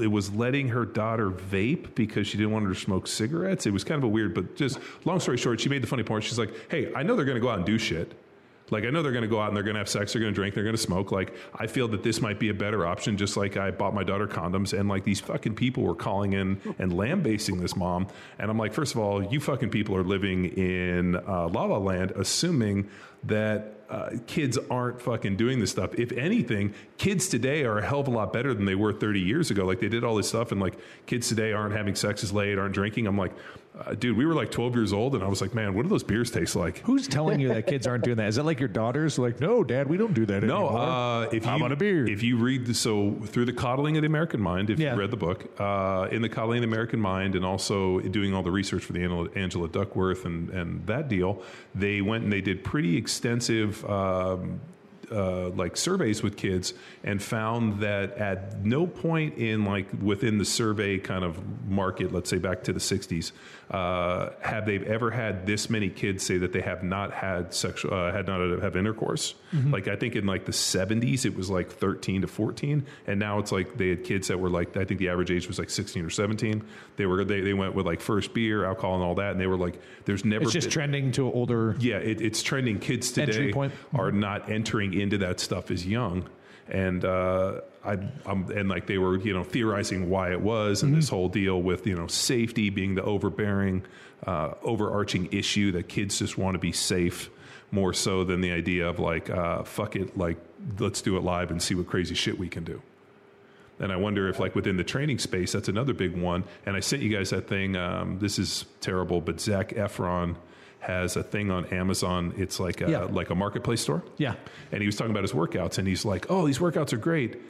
it was letting her daughter vape because she didn't want her to smoke cigarettes. It was kind of a weird, but just long story short, she made the funny point. She's like, "Hey, I know they're going to go out and do shit. Like I know they're going to go out and they're going to have sex, they're going to drink, they're going to smoke. Like I feel that this might be a better option. Just like I bought my daughter condoms, and like these fucking people were calling in and lambasting this mom, and I'm like, first of all, you fucking people are living in uh, La La Land, assuming that uh, kids aren't fucking doing this stuff. If anything, kids today are a hell of a lot better than they were 30 years ago. Like they did all this stuff, and like kids today aren't having sex as late, aren't drinking. I'm like, Uh, dude, we were like 12 years old, and I was like, man, what do those beers taste like? Who's telling you that kids aren't doing that? Is that like your daughters? Like, no, Dad, we don't do that No, anymore. uh, if How you a beer? if you read the, so through the coddling of the American mind, if Yeah. you read the book, uh, in the coddling of the American mind, and also doing all the research for the Angela, Angela Duckworth and and that deal, they went and they did pretty extensive. Um, uh, like surveys with kids and found that at no point in like within the survey kind of market, let's say back to the 60s, uh, have they ever had this many kids say that they have not had sexual, uh, had not have intercourse. Like I think in like the 70s, it was like 13 to 14, and now it's like they had kids that were like I think the average age was like 16 or 17. They were they, they went with like first beer, alcohol, and all that, and they were like, "There's never it's just been- trending to older. yeah, it, it's trending. Kids today are not entering into that stuff as young, and uh, I, I'm and like they were, you know, theorizing why it was, and this whole deal with you know safety being the overbearing, uh, overarching issue that kids just want to be safe more so than the idea of like, uh, fuck it, like let's do it live and see what crazy shit we can do. And I wonder if, like, within the training space, that's another big one. And I sent you guys that thing. Um, this is terrible, but Zac Efron has a thing on Amazon. It's like a, Yeah. like a marketplace store. Yeah. And he was talking about his workouts, and he's like, "Oh, these workouts are great.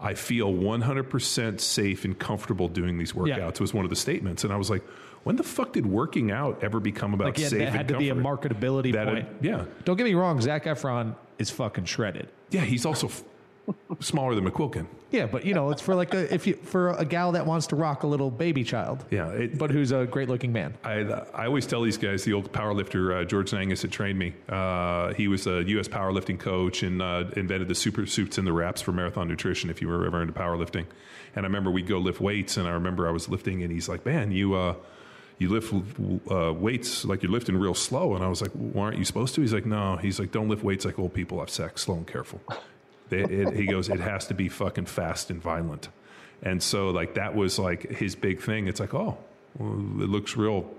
I feel 100% safe and comfortable doing these workouts." Yeah. Was one of the statements, and I was like, "When the fuck did working out ever become about Like, yeah, safe and had to be a marketability That- point. yeah, Don't get me wrong, Zac Efron is fucking shredded. yeah. He's also smaller than McQuilkin. Yeah, but you know, it's for like a if you for a gal that wants to rock a little baby child. Yeah, it- but who's a great looking man. I, I always tell these guys, the old powerlifter uh, George Nangus had trained me. Uh, he was a U.S. powerlifting coach and uh, invented the super suits and the wraps for marathon nutrition. If you were ever into powerlifting, and I remember we'd go lift weights, and I remember I was lifting, and he's like, "Man, you." Uh, you lift uh, weights like you're lifting real slow, and I was like, why "Aren't you supposed to?" He's like, "No." He's like, "Don't lift weights like old people have sex. Slow and careful." They, it, he goes, "It has to be fucking fast and violent." And so, like that was like his big thing. It's like, oh, well, it looks real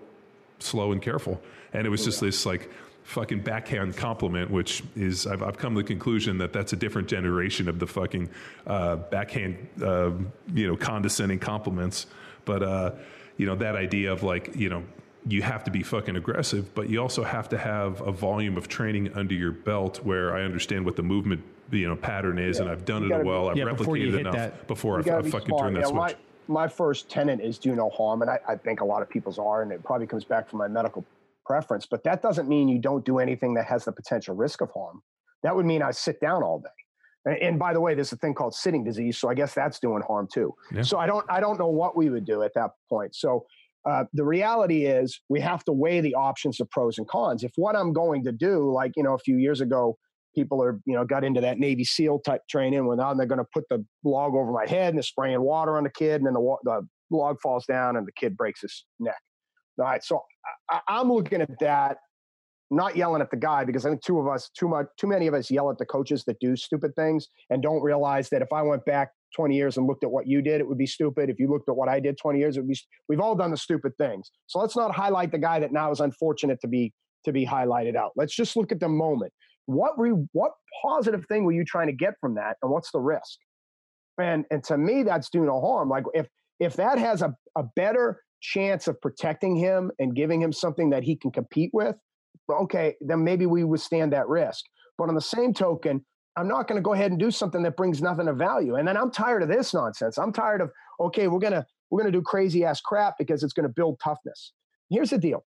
slow and careful. And it was just this like fucking backhand compliment, which is I've, I've come to the conclusion that that's a different generation of the fucking uh, backhand, uh, you know, condescending compliments. But uh, you know that idea of like you know you have to be fucking aggressive, but you also have to have a volume of training under your belt where I understand what the movement you know pattern is, and I've done You it gotta- well. I've Yeah, before you replicated hit enough that- before I've, I've fucking smart. turned that Yeah, switch. My, my first tenet is do no harm, and I, I think a lot of people's are, and it probably comes back from my medical preference. But that doesn't mean you don't do anything that has the potential risk of harm. That would mean I sit down all day. And, and by the way, there's a thing called sitting disease, so I guess that's doing harm too. Yeah. So I don't I don't know what we would do at that point. So uh, the reality is we have to weigh the options of pros and cons. If what I'm going to do, like you know, a few years ago, people are you know got into that Navy SEAL type training when now they're going to put the log over my head and they're spraying water on the kid, and then the, the log falls down and the kid breaks his neck. All right, so I- I'm looking at that, not yelling at the guy because I think two of us, too much, too many of us yell at the coaches that do stupid things and don't realize that if I went back 20 years and looked at what you did, it would be stupid. If you looked at what I did 20 years, it would be. We've all done the stupid things. So let's not highlight the guy that now is unfortunate to be to be highlighted out. Let's just look at the moment. What re, what positive thing were you trying to get from that, and what's the risk? And and to me, that's doing no harm. Like if if that has a, a better chance of protecting him and giving him something that he can compete with, okay, then maybe we withstand that risk. But on the same token, I'm not going to go ahead and do something that brings nothing of value. And then I'm tired of this nonsense. I'm tired of okay, we're gonna we're gonna do crazy ass crap because it's going to build toughness. Here's the deal.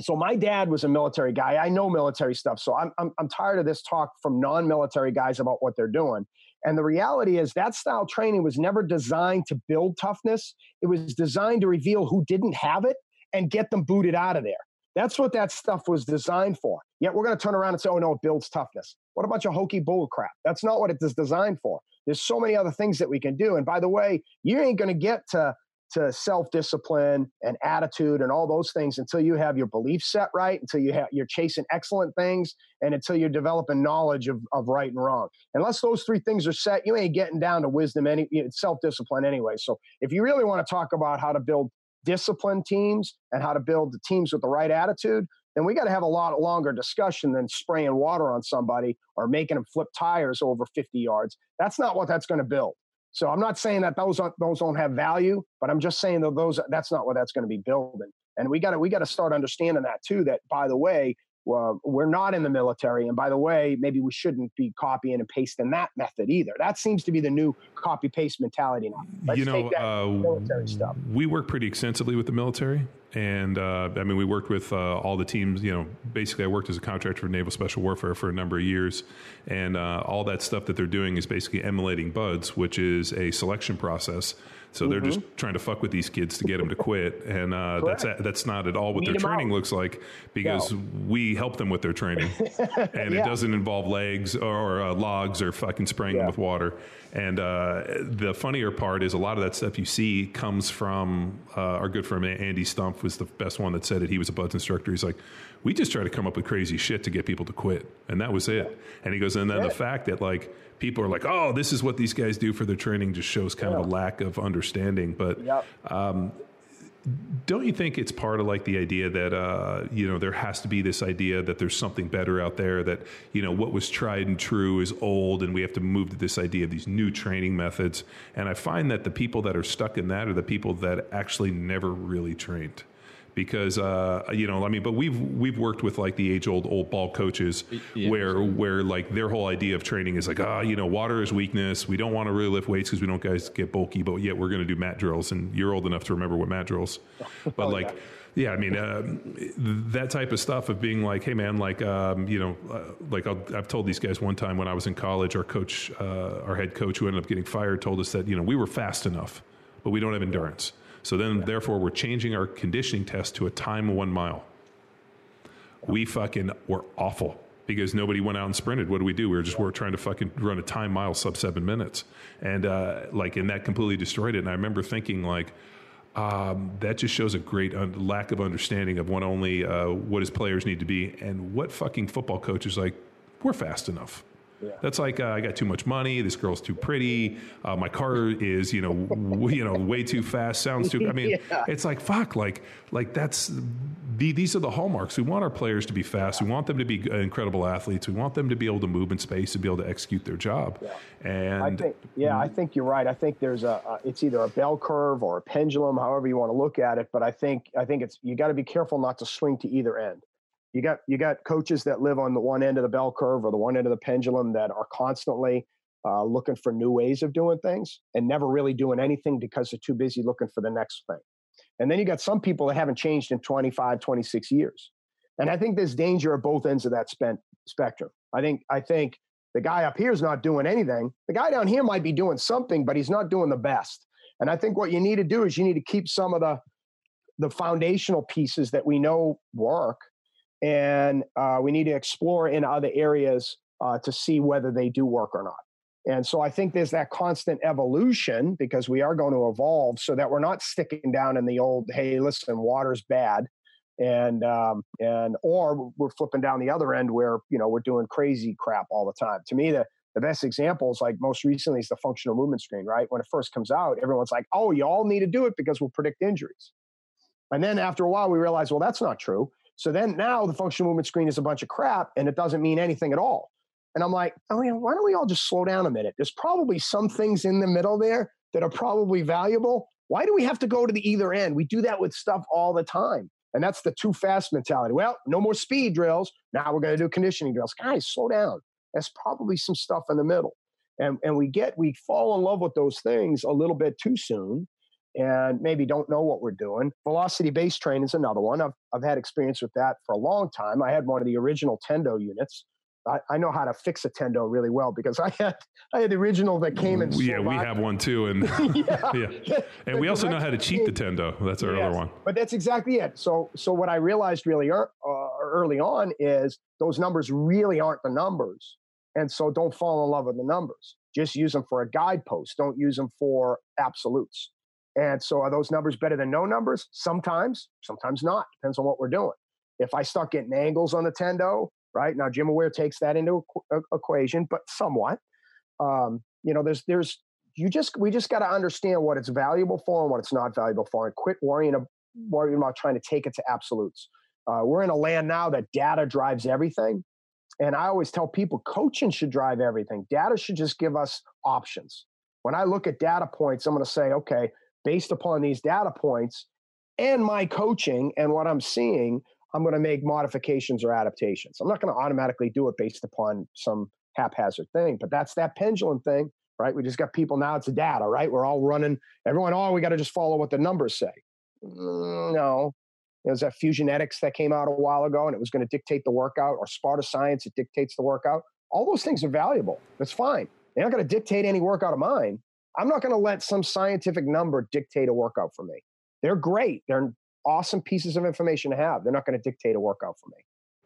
So my dad was a military guy. I know military stuff. So I'm I'm, I'm tired of this talk from non-military guys about what they're doing. And the reality is that style training was never designed to build toughness. It was designed to reveal who didn't have it and get them booted out of there. That's what that stuff was designed for. Yet we're going to turn around and say, oh, no, it builds toughness. What a bunch of hokey bull crap. That's not what it is designed for. There's so many other things that we can do. And by the way, you ain't going to get to, to self discipline and attitude and all those things until you have your beliefs set right, until you have, you're chasing excellent things, and until you're developing knowledge of, of right and wrong. Unless those three things are set, you ain't getting down to wisdom, any self discipline anyway. So if you really want to talk about how to build disciplined teams and how to build the teams with the right attitude, then we got to have a lot longer discussion than spraying water on somebody or making them flip tires over 50 yards. That's not what that's going to build. So I'm not saying that those aren't, those don't have value, but I'm just saying that those that's not what that's going to be building. And we got to we got to start understanding that too. That by the way, well, we're not in the military, and by the way, maybe we shouldn't be copying and pasting that method either. That seems to be the new copy paste mentality now. Let's you know, uh, military stuff. we work pretty extensively with the military. And uh, I mean, we worked with uh, all the teams. You know, basically, I worked as a contractor for Naval Special Warfare for a number of years, and uh, all that stuff that they're doing is basically emulating BUDS, which is a selection process. So they're just Mm-hmm. trying to fuck with these kids to get them to quit, and uh, that's that's not at all what their training out. looks like because we help them with their training, and it doesn't involve legs or uh, logs or fucking spraying them with water. And uh, the funnier part is a lot of that stuff you see comes from uh, our good friend Andy Stumpf was the best one that said it. He was a buds instructor. He's like, we just try to come up with crazy shit to get people to quit, and that was it. And he goes, and then the Yeah. fact that like people are like, oh, this is what these guys do for their training, just shows kind of a lack of understanding. But Yep. don't you think it's part of like the idea that uh, you know there has to be this idea that there's something better out there that you know what was tried and true is old and we have to move to this idea of these new training methods and i find that the people that are stuck in that are the people that actually never really trained because uh, you know I mean but we've we've worked with like the age old old ball coaches yeah. where where like their whole idea of training is like ah you know water is weakness. We don't want to really lift weights because we don't guys get bulky but yet we're going to do mat drills and you're old enough to remember what mat drills. But like yeah I mean uh, that type of stuff of being like hey man like um, you know uh, like I'll, I've told these guys one time when I was in college our coach uh, our head coach who ended up getting fired told us that you know we were fast enough but we don't have endurance so then therefore we're changing our conditioning test to a time one mile we fucking were awful because nobody went out and sprinted. What do we do? We were just we were trying to fucking run a time mile sub seven minutes, and uh, like and that completely destroyed it. And I remember thinking like. Um, that just shows a great un- lack of understanding of what only uh, what his players need to be and what fucking football coach is like. We're fast enough. That's like uh, I got too much money. This girl's too pretty. Uh, my car is you know w- you know way too fast. Sounds too. I mean, Yeah. it's like fuck. Like like that's the, these are the hallmarks. We want our players to be fast. We want them to be incredible athletes. We want them to be able to move in space and be able to execute their job. And I think, yeah, I think you're right. I think there's a, a, it's either a bell curve or a pendulum, however you want to look at it. But I think, I think it's you got to be careful not to swing to either end. You got, you got coaches that live on the one end of the bell curve or the one end of the pendulum that are constantly uh, looking for new ways of doing things and never really doing anything because they're too busy looking for the next thing. And then you got some people that haven't changed in 25, 26 years. And I think there's danger at both ends of that spent spectrum. I think, I think the guy up here is not doing anything. The guy down here might be doing something, but he's not doing the best. And I think what you need to do is you need to keep some of the the foundational pieces that we know work, and uh, we need to explore in other areas uh, to see whether they do work or not. And so I think there's that constant evolution because we are going to evolve so that we're not sticking down in the old, hey, listen, water's bad. And um, and or we're flipping down the other end where you know we're doing crazy crap all the time. To me, the the best examples, like most recently, is the functional movement screen. Right when it first comes out, everyone's like, "Oh, you all need to do it because we'll predict injuries." And then after a while, we realize, well, that's not true. So then now the functional movement screen is a bunch of crap and it doesn't mean anything at all. And I'm like, oh, yeah, why don't we all just slow down a minute? There's probably some things in the middle there that are probably valuable. Why do we have to go to the either end? We do that with stuff all the time. And that's the too fast mentality. Well, no more speed drills. Now we're going to do conditioning drills. Guys, slow down. There's probably some stuff in the middle. And, and we get, we fall in love with those things a little bit too soon and maybe don't know what we're doing. Velocity based training is another one. I've, I've had experience with that for a long time. I had one of the original Tendo units. I, I know how to fix a Tendo really well because I had I had the original that came in. yeah, we have one too, and yeah. yeah, and we also know how to cheat the Tendo. That's our Yes, other one. But that's exactly it. So, so what I realized really ear- uh, early on is those numbers really aren't the numbers, and so don't fall in love with the numbers. Just use them for a guidepost. Don't use them for absolutes. And so, are those numbers better than no numbers? Sometimes, sometimes not. Depends on what we're doing. If I start getting angles on the tendo, right now, GymAware takes that into equ- equation, but somewhat. Um, you know, there's there's you just we just got to understand what it's valuable for and what it's not valuable for, and quit worrying ab- worrying about trying to take it to absolutes. Uh, we're in a land now that data drives everything, and I always tell people coaching should drive everything. Data should just give us options. When I look at data points, I'm going to say, okay, based upon these data points, and my coaching and what I'm seeing, I'm going to make modifications or adaptations. I'm not going to automatically do it based upon some haphazard thing, but that's that pendulum thing, right? We just got people now, it's data, right? We're all running, everyone, oh, we got to just follow what the numbers say. Mm, no. There's that Fusionetics that came out a while ago and it was going to dictate the workout, or Sparta Science, it dictates the workout. All those things are valuable. That's fine. They're not going to dictate any workout of mine. I'm not going to let some scientific number dictate a workout for me. They're great. They're awesome pieces of information to have. They're not going to dictate a workout for me.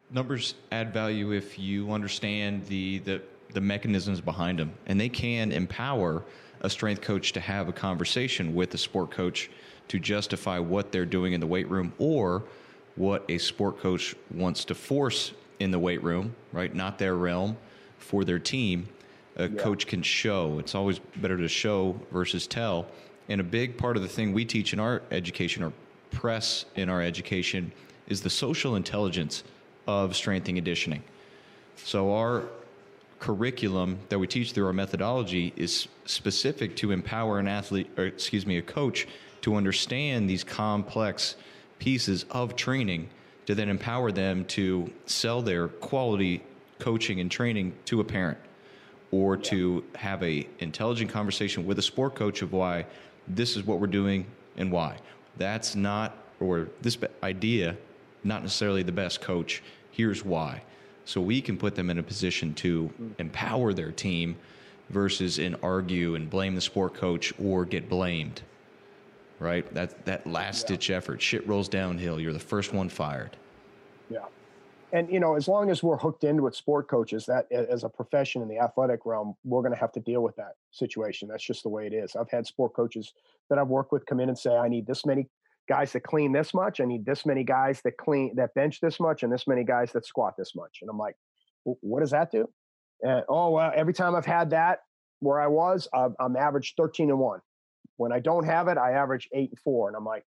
Numbers add value if you understand the, the, the mechanisms behind them, and they can empower a strength coach to have a conversation with a sport coach to justify what they're doing in the weight room or what a sport coach wants to force in the weight room, right? Not their realm for their team. A yeah. coach can show. It's always better to show versus tell. And a big part of the thing we teach in our education or press in our education is the social intelligence of strength and conditioning. So our curriculum that we teach through our methodology is specific to empower an athlete or excuse me a coach to understand these complex pieces of training to then empower them to sell their quality coaching and training to a parent or yeah. to have a intelligent conversation with a sport coach of why this is what we're doing and why. That's not, or this idea, not necessarily the best coach. Here's why. So we can put them in a position to mm. empower their team versus in argue and blame the sport coach or get blamed. Right? That that last yeah. ditch effort. Shit rolls downhill. You're the first one fired. Yeah and you know as long as we're hooked into with sport coaches that as a profession in the athletic realm we're going to have to deal with that situation. That's just the way it is. I've had sport coaches that i've worked with come in and say i need this many guys that clean this much. I need this many guys that clean that bench this much and this many guys that squat this much. And i'm like what does that do? And oh well every time i've had that where i was i'm average 13 and 1 when i don't have it i average 8 and 4 and i'm like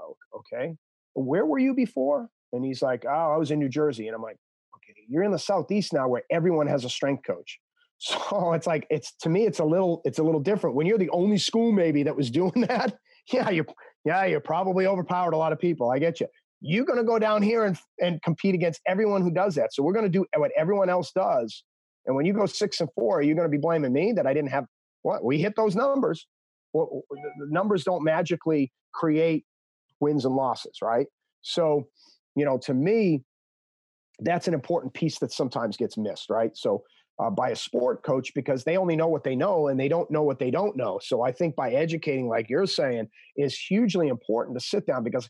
oh, okay. Where were you before and he's like, Oh, I was in New Jersey. And I'm like, Okay, you're in the Southeast now where everyone has a strength coach. So it's like it's to me, it's a little, it's a little different. When you're the only school maybe that was doing that, yeah, you yeah, you probably overpowered a lot of people. I get you. You're gonna go down here and and compete against everyone who does that. So we're gonna do what everyone else does. And when you go six and four, you're gonna be blaming me that I didn't have what we hit those numbers. Well, numbers don't magically create wins and losses, right? So you know, to me, that's an important piece that sometimes gets missed, right? So, uh, by a sport coach because they only know what they know and they don't know what they don't know. So, I think by educating, like you're saying, is hugely important to sit down because,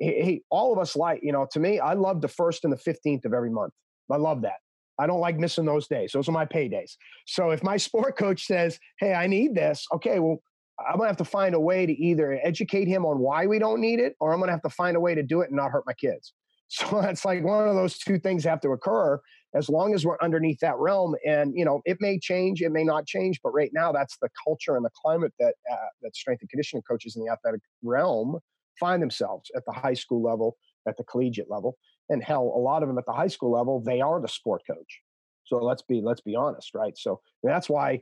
hey, all of us like, you know, to me, I love the first and the 15th of every month. I love that. I don't like missing those days. Those are my paydays. So, if my sport coach says, hey, I need this, okay, well, I'm gonna have to find a way to either educate him on why we don't need it, or I'm gonna have to find a way to do it and not hurt my kids. So it's like one of those two things have to occur as long as we're underneath that realm. And you know, it may change, it may not change, but right now that's the culture and the climate that uh, that strength and conditioning coaches in the athletic realm find themselves at the high school level, at the collegiate level, and hell, a lot of them at the high school level, they are the sport coach. So let's be let's be honest, right? So that's why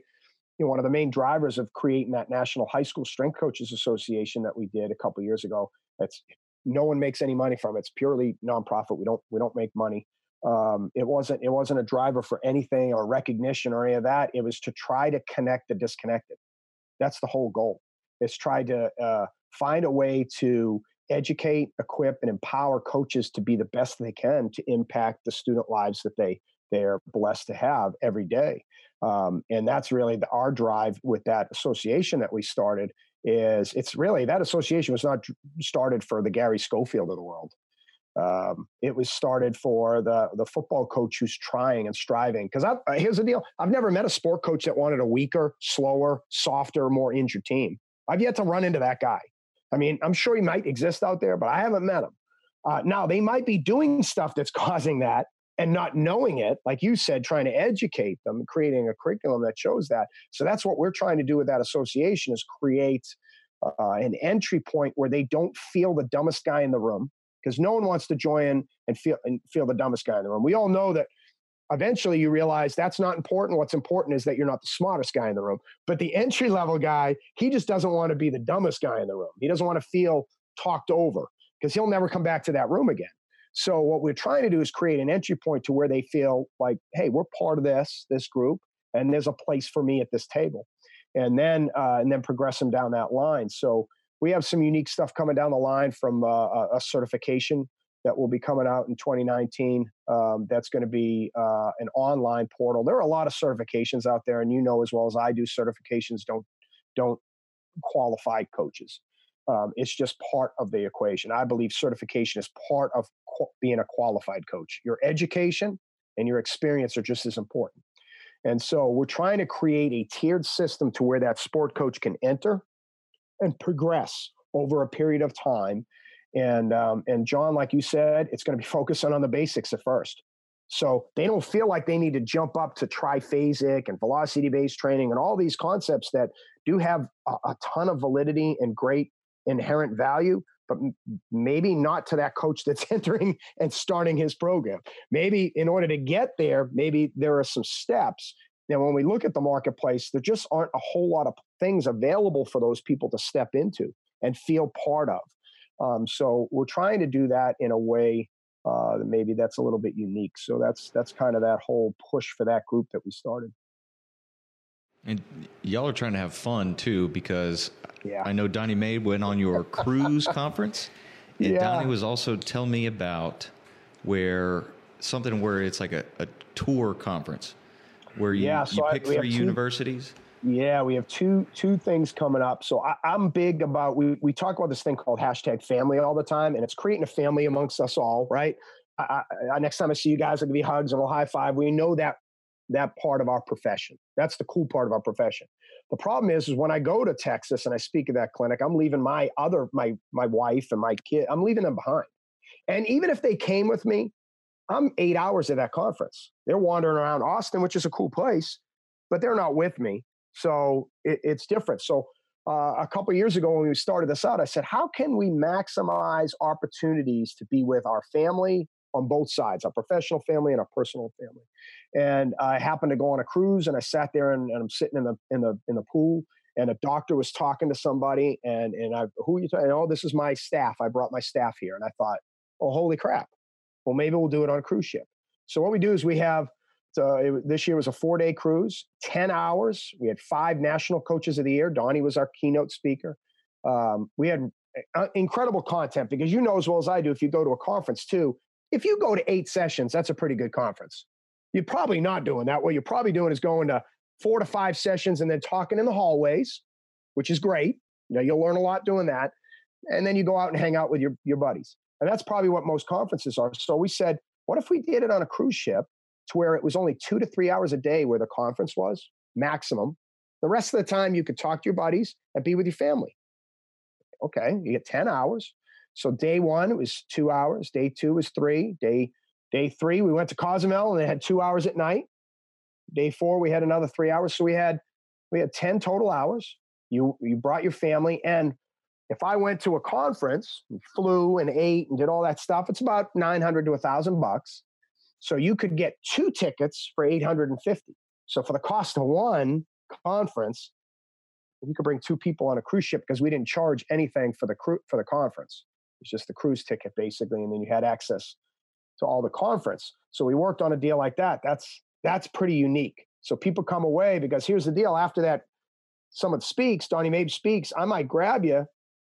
you know, one of the main drivers of creating that National High School Strength Coaches Association that we did a couple years ago. That's no one makes any money from it. It's purely nonprofit. We don't we don't make money. Um, it wasn't it wasn't a driver for anything or recognition or any of that. It was to try to connect the disconnected. That's the whole goal. It's try to uh, find a way to educate, equip, and empower coaches to be the best they can to impact the student lives that they they're blessed to have every day. Um, and that's really the, our drive with that association that we started is it's really that association was not started for the Gary Schofield of the world. Um, it was started for the the football coach who's trying and striving. Because here's the deal: I've never met a sport coach that wanted a weaker, slower, softer, more injured team. I've yet to run into that guy. I mean, I'm sure he might exist out there, but I haven't met him. Uh, now they might be doing stuff that's causing that, and not knowing it, like you said, trying to educate them, creating a curriculum that shows that. So that's what we're trying to do with that association is create uh, an entry point where they don't feel the dumbest guy in the room because no one wants to join and feel and feel the dumbest guy in the room. We all know that eventually you realize that's not important. What's important is that you're not the smartest guy in the room. But the entry level guy, he just doesn't want to be the dumbest guy in the room. He doesn't want to feel talked over because he'll never come back to that room again. So what we're trying to do is create an entry point to where they feel like, hey, we're part of this this group, and there's a place for me at this table, and then uh, and then progress them down that line. So we have some unique stuff coming down the line from uh, a certification that will be coming out in 2019. Um, that's going to be uh, an online portal. There are a lot of certifications out there, and you know as well as I do, certifications don't don't qualify coaches. Um, it's just part of the equation. I believe certification is part of qu- being a qualified coach. Your education and your experience are just as important. And so we're trying to create a tiered system to where that sport coach can enter and progress over a period of time. And um, and John, like you said, it's going to be focusing on the basics at first. So they don't feel like they need to jump up to triphasic and velocity based training and all these concepts that do have a, a ton of validity and great inherent value, but maybe not to that coach that's entering and starting his program. Maybe in order to get there, maybe there are some steps. Now, when we look at the marketplace, there just aren't a whole lot of things available for those people to step into and feel part of. Um, so we're trying to do that in a way uh, maybe that's a little bit unique. So that's that's kind of that whole push for that group that we started. And y'all are trying to have fun too, because Yeah. I know Donnie Mae went on your cruise conference. And Yeah. Donnie was also telling me about where something where it's like a, a tour conference where you, Yeah, so you pick have three two- universities. Yeah, we have two two things coming up. So I, I'm big about we we talk about this thing called hashtag family all the time, and it's creating a family amongst us all, right? I, I, next time I see you guys, it'll be hugs and we'll high five. We know that that part of our profession. That's the cool part of our profession. The problem is, is when I go to Texas and I speak at that clinic, I'm leaving my other my my wife and my kid. I'm leaving them behind. And even if they came with me, I'm eight hours at that conference. They're wandering around Austin, which is a cool place, but they're not with me. So it, it's different. So uh, a couple years ago when we started this out, I said, how can we maximize opportunities to be with our family on both sides, our professional family and our personal family? And I happened to go on a cruise, and I sat there and, and I'm sitting in the in the in the pool, and a doctor was talking to somebody, and and I who are you talking? Oh, this is my staff. I brought my staff here, and I thought, oh, holy crap! Well, maybe we'll do it on a cruise ship. So what we do is we have so it, this year was a four day cruise, 10 hours. We had five national coaches of the year. Donnie was our keynote speaker. Um, we had uh, incredible content because you know as well as I do, if you go to a conference too, if you go to eight sessions, that's a pretty good conference. You're probably not doing that. What you're probably doing is going to four to five sessions and then talking in the hallways, which is great. You know, you'll learn a lot doing that. And then you go out and hang out with your, your buddies. And that's probably what most conferences are. So we said, what if we did it on a cruise ship to where it was only two to three hours a day where the conference was maximum. The rest of the time you could talk to your buddies and be with your family. Okay, you get 10 hours. So day one it was two hours, day two was three, day day three we went to Cozumel and they had two hours at night. Day four we had another three hours. So we had we had 10 total hours. You you brought your family and if I went to a conference, and flew and ate and did all that stuff, it's about 900 to 1000 bucks. So you could get two tickets for 850. So for the cost of one conference, you could bring two people on a cruise ship because we didn't charge anything for the cru- for the conference. It's just the cruise ticket basically, and then you had access to all the conference. So we worked on a deal like that. That's that's pretty unique. So people come away because here's the deal: after that, someone speaks, Donnie Mabe speaks, I might grab you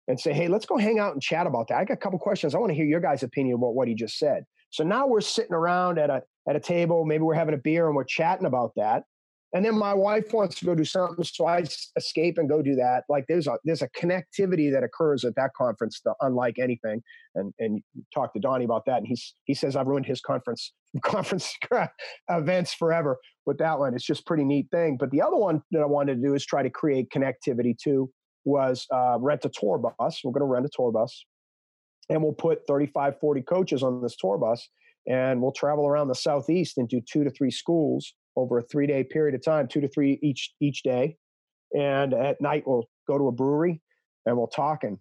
and say, "Hey, let's go hang out and chat about that." I got a couple questions. I want to hear your guys' opinion about what he just said. So now we're sitting around at a at a table, maybe we're having a beer and we're chatting about that. And then my wife wants to go do something, so i escape and go do that. Like there's a there's a connectivity that occurs at that conference, that unlike anything. And and talk to Donnie about that, and he's he says I've ruined his conference conference events forever with that one. It's just pretty neat thing. But the other one that I wanted to do is try to create connectivity too. Was uh, rent a tour bus. We're going to rent a tour bus and we'll put 35 40 coaches on this tour bus and we'll travel around the southeast and do two to three schools over a three day period of time two to three each each day. And at night we'll go to a brewery and we'll talk and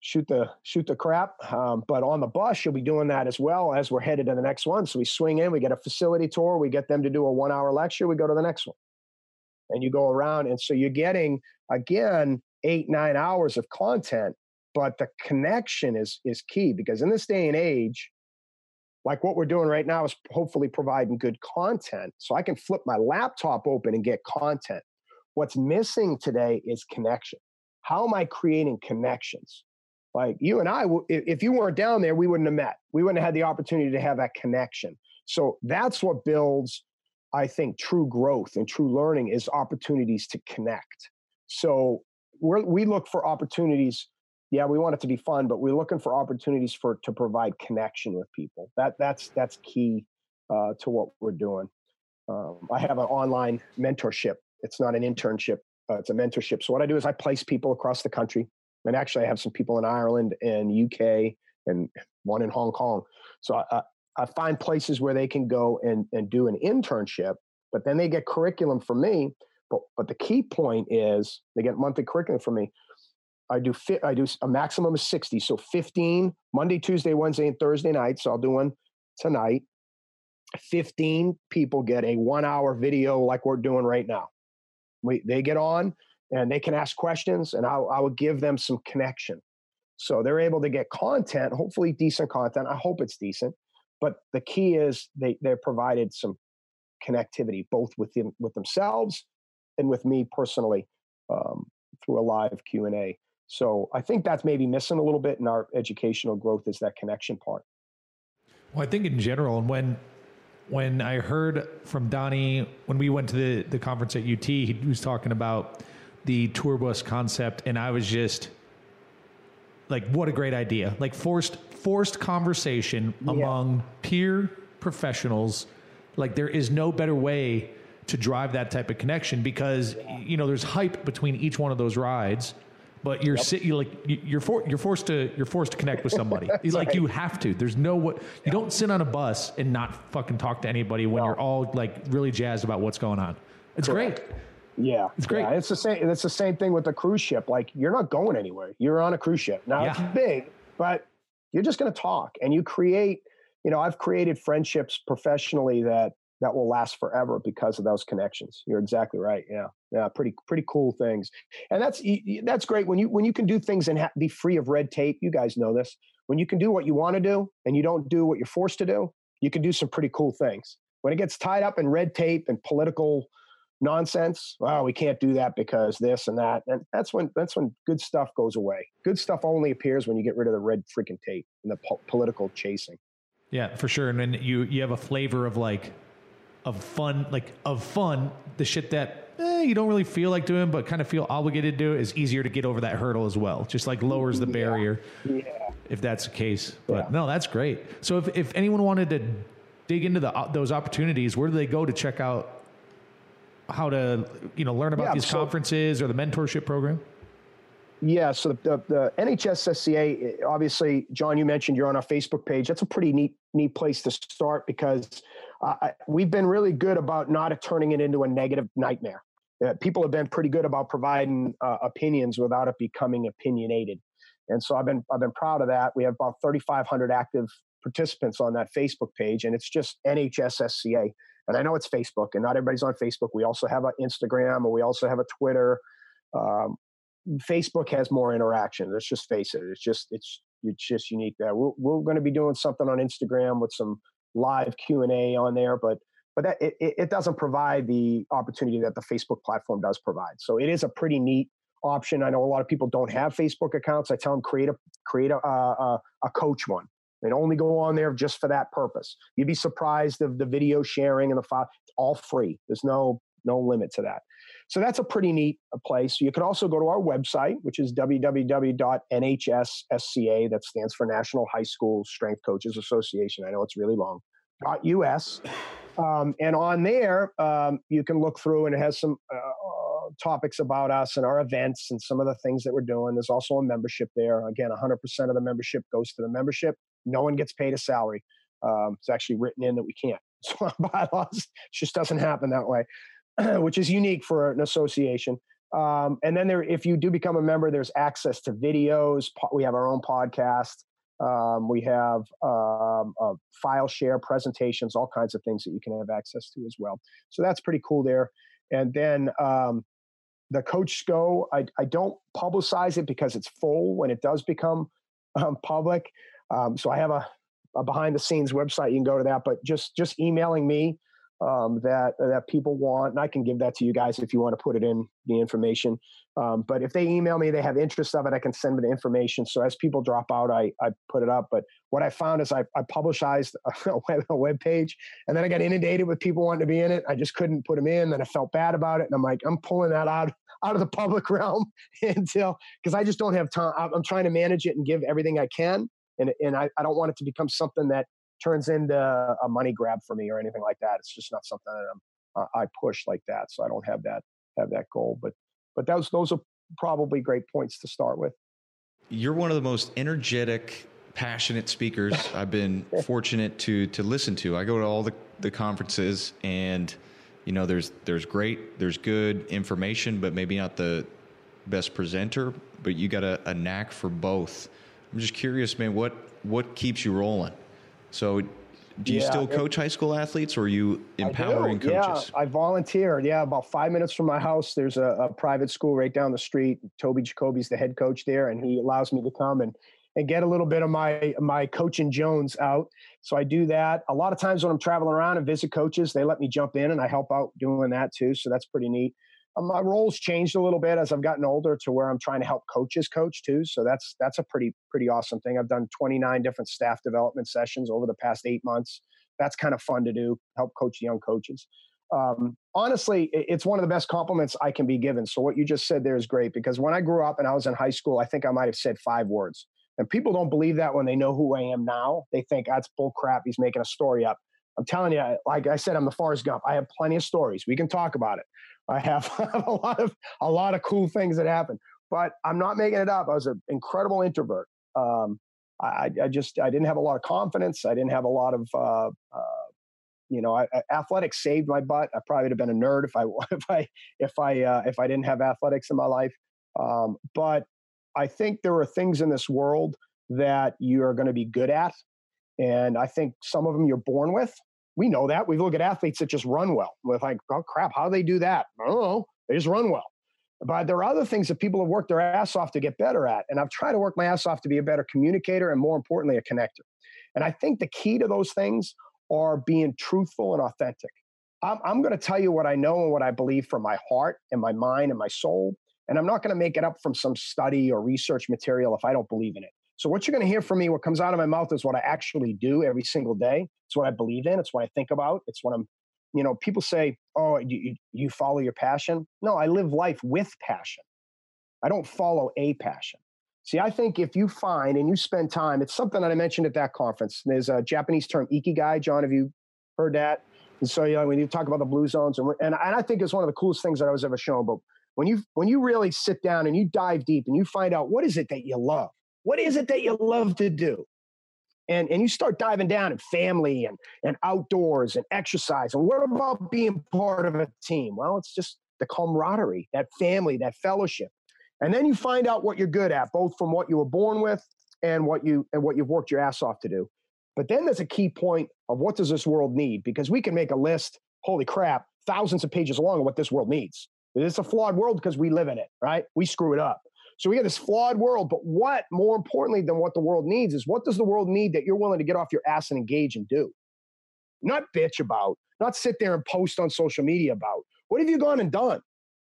shoot the shoot the crap. Um, but on the bus you'll be doing that as well as we're headed to the next one. So we swing in we get a facility tour we get them to do a one hour lecture we go to the next one. And you go around and so you're getting again eight nine hours of content but the connection is is key because in this day and age, like what we're doing right now is hopefully providing good content. So I can flip my laptop open and get content. What's missing today is connection. How am I creating connections? Like you and I, if you weren't down there, we wouldn't have met. We wouldn't have had the opportunity to have that connection. So that's what builds, I think, true growth and true learning is opportunities to connect. So we we look for opportunities. Yeah, we want it to be fun, but we're looking for opportunities for to provide connection with people. That that's that's key uh, to what we're doing. Um, I have an online mentorship. It's not an internship. Uh, it's a mentorship. So what I do is I place people across the country, and actually I have some people in Ireland and UK and one in Hong Kong. So I, I find places where they can go and and do an internship, but then they get curriculum from me but but the key point is they get monthly curriculum from me. I do fit. I do a maximum of sixty, so fifteen Monday, Tuesday, Wednesday, and Thursday nights. So I'll do one tonight. Fifteen people get a one-hour video like we're doing right now. We they get on and they can ask questions, and I I would give them some connection. So they're able to get content, hopefully decent content. I hope it's decent. But the key is they they're provided some connectivity both with them with themselves and with me personally um, through a live Q and A. So I think that's maybe missing a little bit in our educational growth is that connection part. Well, I think in general, and when when I heard from Donnie when we went to the the conference at UT, he was talking about the tour bus concept, and I was just like, what a great idea! Like forced forced conversation yeah. among peer professionals. Like there is no better way to drive that type of connection because you know there's hype between each one of those rides but you're yep. you like you're for, you're forced to you're forced to connect with somebody. like right. you have to. There's no what you yeah. don't sit on a bus and not fucking talk to anybody when no. you're all like really jazzed about what's going on. It's Correct. great. Yeah, it's great. Yeah, it's the same. It's the same thing with the cruise ship. Like you're not going anywhere. You're on a cruise ship. Now yeah. it's big, but you're just going to talk and you create. You know, I've created friendships professionally that that will last forever because of those connections. You're exactly right. Yeah, yeah, pretty pretty cool things, and that's that's great when you when you can do things and ha- be free of red tape. You guys know this. When you can do what you want to do and you don't do what you're forced to do, you can do some pretty cool things. When it gets tied up in red tape and political nonsense, well, we can't do that because this and that, and that's when that's when good stuff goes away. Good stuff only appears when you get rid of the red freaking tape and the po- political chasing. Yeah, for sure. And then you you have a flavor of like of fun, like of fun, the shit that eh, you don't really feel like doing, but kind of feel obligated to do is easier to get over that hurdle as well. Just like lowers the barrier, yeah. if that's the case. But yeah. no, that's great. So if if anyone wanted to dig into the those opportunities, where do they go to check out how to you know learn about yeah, these so, conferences or the mentorship program? Yeah, so the, the NHSSCA, obviously, John, you mentioned you're on our Facebook page. That's a pretty neat neat place to start because uh, we've been really good about not turning it into a negative nightmare. Uh, people have been pretty good about providing uh, opinions without it becoming opinionated, and so I've been I've been proud of that. We have about 3,500 active participants on that Facebook page, and it's just NHSSCA. And I know it's Facebook, and not everybody's on Facebook. We also have an Instagram, and we also have a Twitter. Um, Facebook has more interaction. Let's just face it. It's just it's it's just unique there. We're, we're going to be doing something on Instagram with some live Q and A on there, but but that it, it doesn't provide the opportunity that the Facebook platform does provide. So it is a pretty neat option. I know a lot of people don't have Facebook accounts. I tell them create a create a a, a coach one and only go on there just for that purpose. You'd be surprised of the video sharing and the file. It's all free. There's no no limit to that. So that's a pretty neat uh, place. You could also go to our website, which is www.nhssca, that stands for National High School Strength Coaches Association. I know it's really long. .us. Um, and on there, um, you can look through and it has some uh, uh, topics about us and our events and some of the things that we're doing. There's also a membership there. Again, 100% of the membership goes to the membership. No one gets paid a salary. Um, it's actually written in that we can't. So bylaws it just doesn't happen that way. which is unique for an association. Um, and then there, if you do become a member, there's access to videos. We have our own podcast. Um, we have um, file share presentations, all kinds of things that you can have access to as well. So that's pretty cool there. And then um, the Coach SCO, I, I don't publicize it because it's full when it does become um, public. Um, so I have a, a behind the scenes website. You can go to that, but just just emailing me um, that that people want, and I can give that to you guys if you want to put it in the information. Um, but if they email me, they have interest of it, I can send them the information. So as people drop out, I I put it up. But what I found is I I publicized a web, a web page, and then I got inundated with people wanting to be in it. I just couldn't put them in, and I felt bad about it. And I'm like, I'm pulling that out out of the public realm until because I just don't have time. I'm trying to manage it and give everything I can, and and I, I don't want it to become something that turns into a money grab for me or anything like that. It's just not something that I'm, uh, I push like that. So I don't have that have that goal. But but those those are probably great points to start with. You're one of the most energetic, passionate speakers I've been fortunate to to listen to. I go to all the, the conferences and you know there's there's great, there's good information, but maybe not the best presenter, but you got a, a knack for both. I'm just curious, man, what what keeps you rolling? So, do you yeah, still coach it, high school athletes, or are you empowering coaches? Yeah, I volunteer. Yeah, about five minutes from my house, there's a, a private school right down the street. Toby Jacoby's the head coach there, and he allows me to come and and get a little bit of my my coaching Jones out. So I do that. A lot of times when I'm traveling around and visit coaches, they let me jump in and I help out doing that too. So that's pretty neat. Um, my roles changed a little bit as I've gotten older to where I'm trying to help coaches coach too. So that's that's a pretty pretty awesome thing. I've done 29 different staff development sessions over the past eight months. That's kind of fun to do. Help coach young coaches. Um, honestly, it's one of the best compliments I can be given. So what you just said there is great because when I grew up and I was in high school, I think I might have said five words. And people don't believe that when they know who I am now. They think that's bull crap. He's making a story up. I'm telling you, like I said, I'm the Forrest Gump. I have plenty of stories. We can talk about it. I have, a lot of a lot of cool things that happen. But I'm not making it up. I was an incredible introvert. Um, I, I, just I didn't have a lot of confidence. I didn't have a lot of uh, uh, you know, I, athletics saved my butt. I probably would have been a nerd if I if I if I uh, if I didn't have athletics in my life. Um, but I think there are things in this world that you are going to be good at, and I think some of them you're born with, we know that. We look at athletes that just run well. We're like, oh crap, how do they do that? I don't know. They just run well. But there are other things that people have worked their ass off to get better at. And I've tried to work my ass off to be a better communicator and more importantly, a connector. And I think the key to those things are being truthful and authentic. I'm, I'm going to tell you what I know and what I believe from my heart and my mind and my soul. And I'm not going to make it up from some study or research material if I don't believe in it. So what you're going to hear from me, what comes out of my mouth is what I actually do every single day. It's what I believe in. It's what I think about. It's what I'm, you know, people say, oh, you, you follow your passion. No, I live life with passion. I don't follow a passion. See, I think if you find and you spend time, it's something that I mentioned at that conference. There's a Japanese term, ikigai. John, have you heard that? And so, you know, when you talk about the blue zones, and, and, and I think it's one of the coolest things that I was ever shown. But when you when you really sit down and you dive deep and you find out what is it that you love, what is it that you love to do? And, and you start diving down in family and, and outdoors and exercise. And what about being part of a team? Well, it's just the camaraderie, that family, that fellowship. And then you find out what you're good at, both from what you were born with and what you and what you've worked your ass off to do. But then there's a key point of what does this world need? Because we can make a list, holy crap, thousands of pages long of what this world needs. It's a flawed world because we live in it, right? We screw it up. So we got this flawed world, but what more importantly than what the world needs is what does the world need that you're willing to get off your ass and engage and do? Not bitch about, not sit there and post on social media about. What have you gone and done?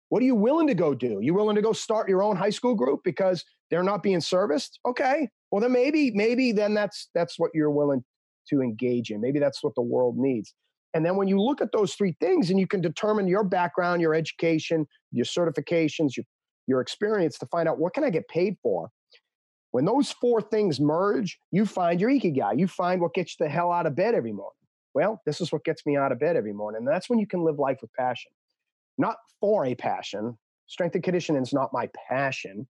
What are you willing to go do? You willing to go start your own high school group because they're not being serviced? Okay. Well then maybe, maybe then that's that's what you're willing to engage in. Maybe that's what the world needs. And then when you look at those three things and you can determine your background, your education, your certifications, your your experience to find out what can I get paid for. When those four things merge, you find your ikigai. You find what gets you the hell out of bed every morning. Well, this is what gets me out of bed every morning. And that's when you can live life with passion. Not for a passion. Strength and conditioning is not my passion.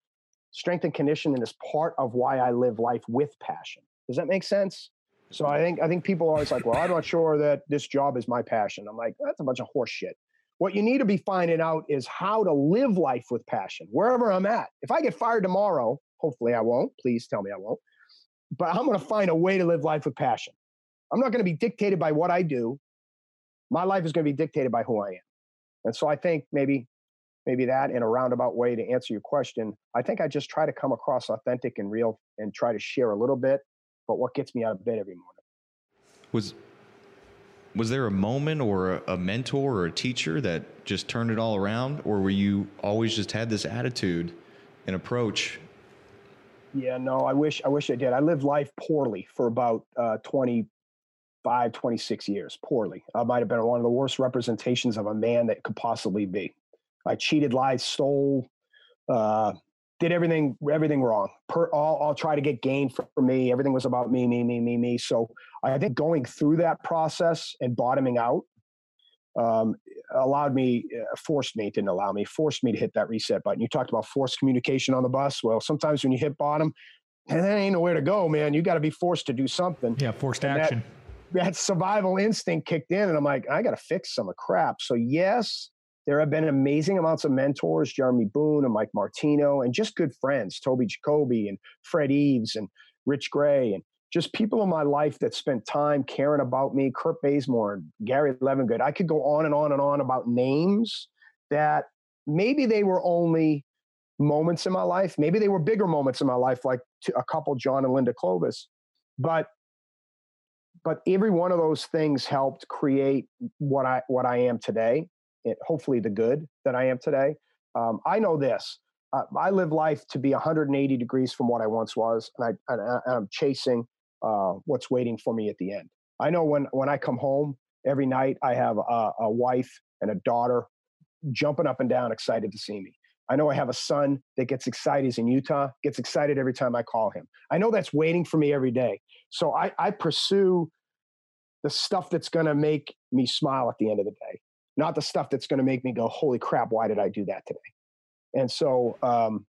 Strength and conditioning is part of why I live life with passion. Does that make sense? So I think I think people are always like, well, I'm not sure that this job is my passion. I'm like, that's a bunch of horse shit. What you need to be finding out is how to live life with passion wherever I'm at. If I get fired tomorrow, hopefully I won't. Please tell me I won't. But I'm going to find a way to live life with passion. I'm not going to be dictated by what I do. My life is going to be dictated by who I am. And so I think maybe maybe that in a roundabout way to answer your question. I think I just try to come across authentic and real and try to share a little bit, but what gets me out of bed every morning. Was was there a moment or a, mentor or a teacher that just turned it all around, or were you always just had this attitude and approach? Yeah, no, I wish I wish I did. I lived life poorly for about uh, 25, 26 years, poorly. I might have been one of the worst representations of a man that could possibly be. I cheated, lied, stole, uh, did everything everything wrong. Per, all, I'll try to get gain for, for me. Everything was about me, me, me, me, me. So I think going through that process and bottoming out um, allowed me, uh, forced me, didn't allow me, forced me to hit that reset button. You talked about forced communication on the bus. Well, sometimes when you hit bottom, and there ain't nowhere to go, man. You got to be forced to do something. Yeah, forced And that- action. That survival instinct kicked in, and I'm like, I got to fix some of crap. So yes, there have been amazing amounts of mentors, Jeremy Boone and Mike Martino, and just good friends, Toby Jacoby and Fred Eves and Rich Gray, and just people in my life that spent time caring about me, Kurt Bazemore Gary Levingood. I could go on and on and on about names that maybe they were only moments in my life. Maybe they were bigger moments in my life, like a couple, John and Linda Clovis. But but every one of those things helped create what I what I am today. It, hopefully, the good that I am today. Um, I know this. Uh, I live life to be 180 degrees from what I once was, and, I, and, I'm chasing uh, what's waiting for me at the end. I know when when I come home every night, I have a, a wife and a daughter jumping up and down, excited to see me. I know I have a son that gets excited. He's in Utah, gets excited every time I call him. I know that's waiting for me every day. So I, I pursue the stuff that's going to make me smile at the end of the day, not the stuff that's going to make me go, "Holy crap! Why did I do that today?" And so, um,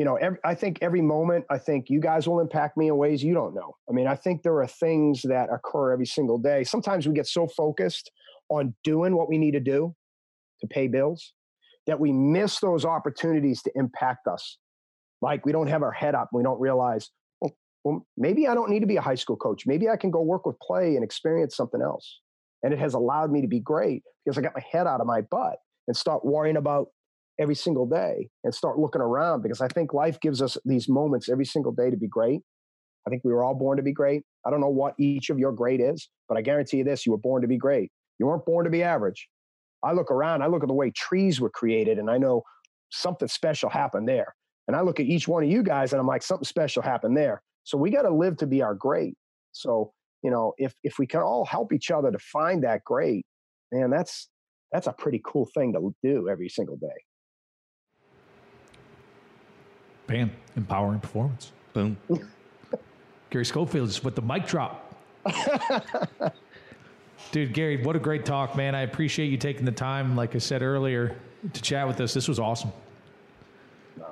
you know, every, I think every moment, I think you guys will impact me in ways you don't know. I mean, I think there are things that occur every single day. Sometimes we get so focused on doing what we need to do to pay bills that we miss those opportunities to impact us. Like we don't have our head up. We don't realize, well, well, maybe I don't need to be a high school coach. Maybe I can go work with PLAE and experience something else. And it has allowed me to be great because I got my head out of my butt and start worrying about every single day and start looking around because I think life gives us these moments every single day to be great. I think we were all born to be great. I don't know what each of your great is, but I guarantee you this you were born to be great. You weren't born to be average. I look around, I look at the way trees were created, and I know something special happened there. And I look at each one of you guys and I'm like, something special happened there. So we got to live to be our great. So, you know, if if we can all help each other to find that great, man, that's that's a pretty cool thing to do every single day. Bam. Empowering performance. Boom. Gary Schofield just with the mic drop. Dude, Gary, what a great talk, man. I appreciate you taking the time, like I said earlier, to chat with us. This was awesome.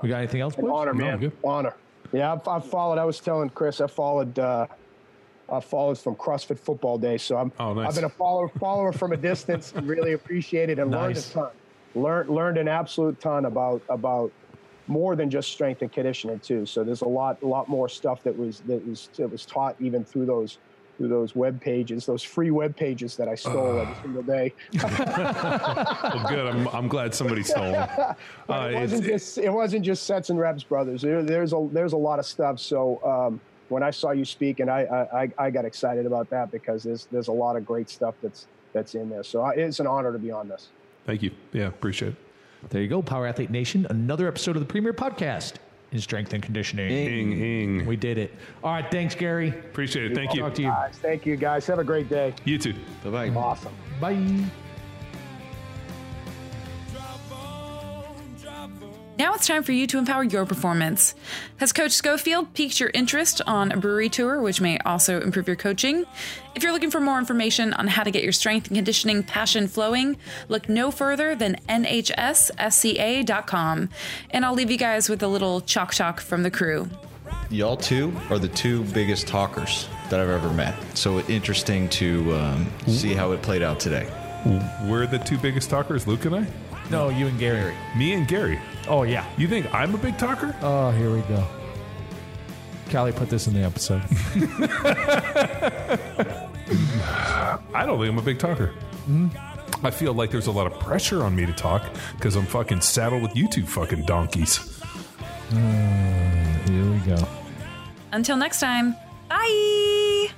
We got anything else? An honor, No, man. good. Honor. Yeah, I've, I've followed. I was telling Chris, I followed. Uh, I followed from CrossFit Football Day, so I'm. Oh, nice. I've been a follower follower from a distance and really appreciate it and learned a ton. Learned learned an absolute ton about about more than just strength and conditioning too. So there's a lot a lot more stuff that was that was that was taught even through those through those web pages, those free web pages that I stole every single day. Well, good. I'm, I'm glad somebody stole them. Uh, it wasn't just it wasn't just sets and reps, brothers. There, there's a there's a lot of stuff. So um, when I saw you speak, and I, I I- got excited about that because there's there's a lot of great stuff that's that's in there. So I- it's an honor to be on this. thank you. Yeah, appreciate it. There you go, Power Athlete Nation. Another episode of the Premier Podcast in strength and conditioning. Ing, ing. We did it. All right. Thanks, Gary. Appreciate it. Thank you. Talk to you. Guys, thank you guys. Have a great day. You too. Bye bye. Awesome. Bye. Now it's time for you to empower your performance. Has Coach Schofield piqued your interest on a brewery tour, which may also improve your coaching? If you're looking for more information on how to get your strength and conditioning passion flowing, look no further than nhssca.com. And I'll leave you guys with a little chalk talk from the crew. Y'all two are the two biggest talkers that I've ever met. So interesting to um, see how it played out today. We're the two biggest talkers, Luke and I. No, you and Gary. Me and Gary. Oh, yeah. You think I'm a big talker? Oh, here we go. Callie put this in the episode. I don't think I'm a big talker. Hmm? I feel like there's a lot of pressure on me to talk because I'm fucking saddled with you two fucking donkeys. Hmm, here we go. Until next time, bye.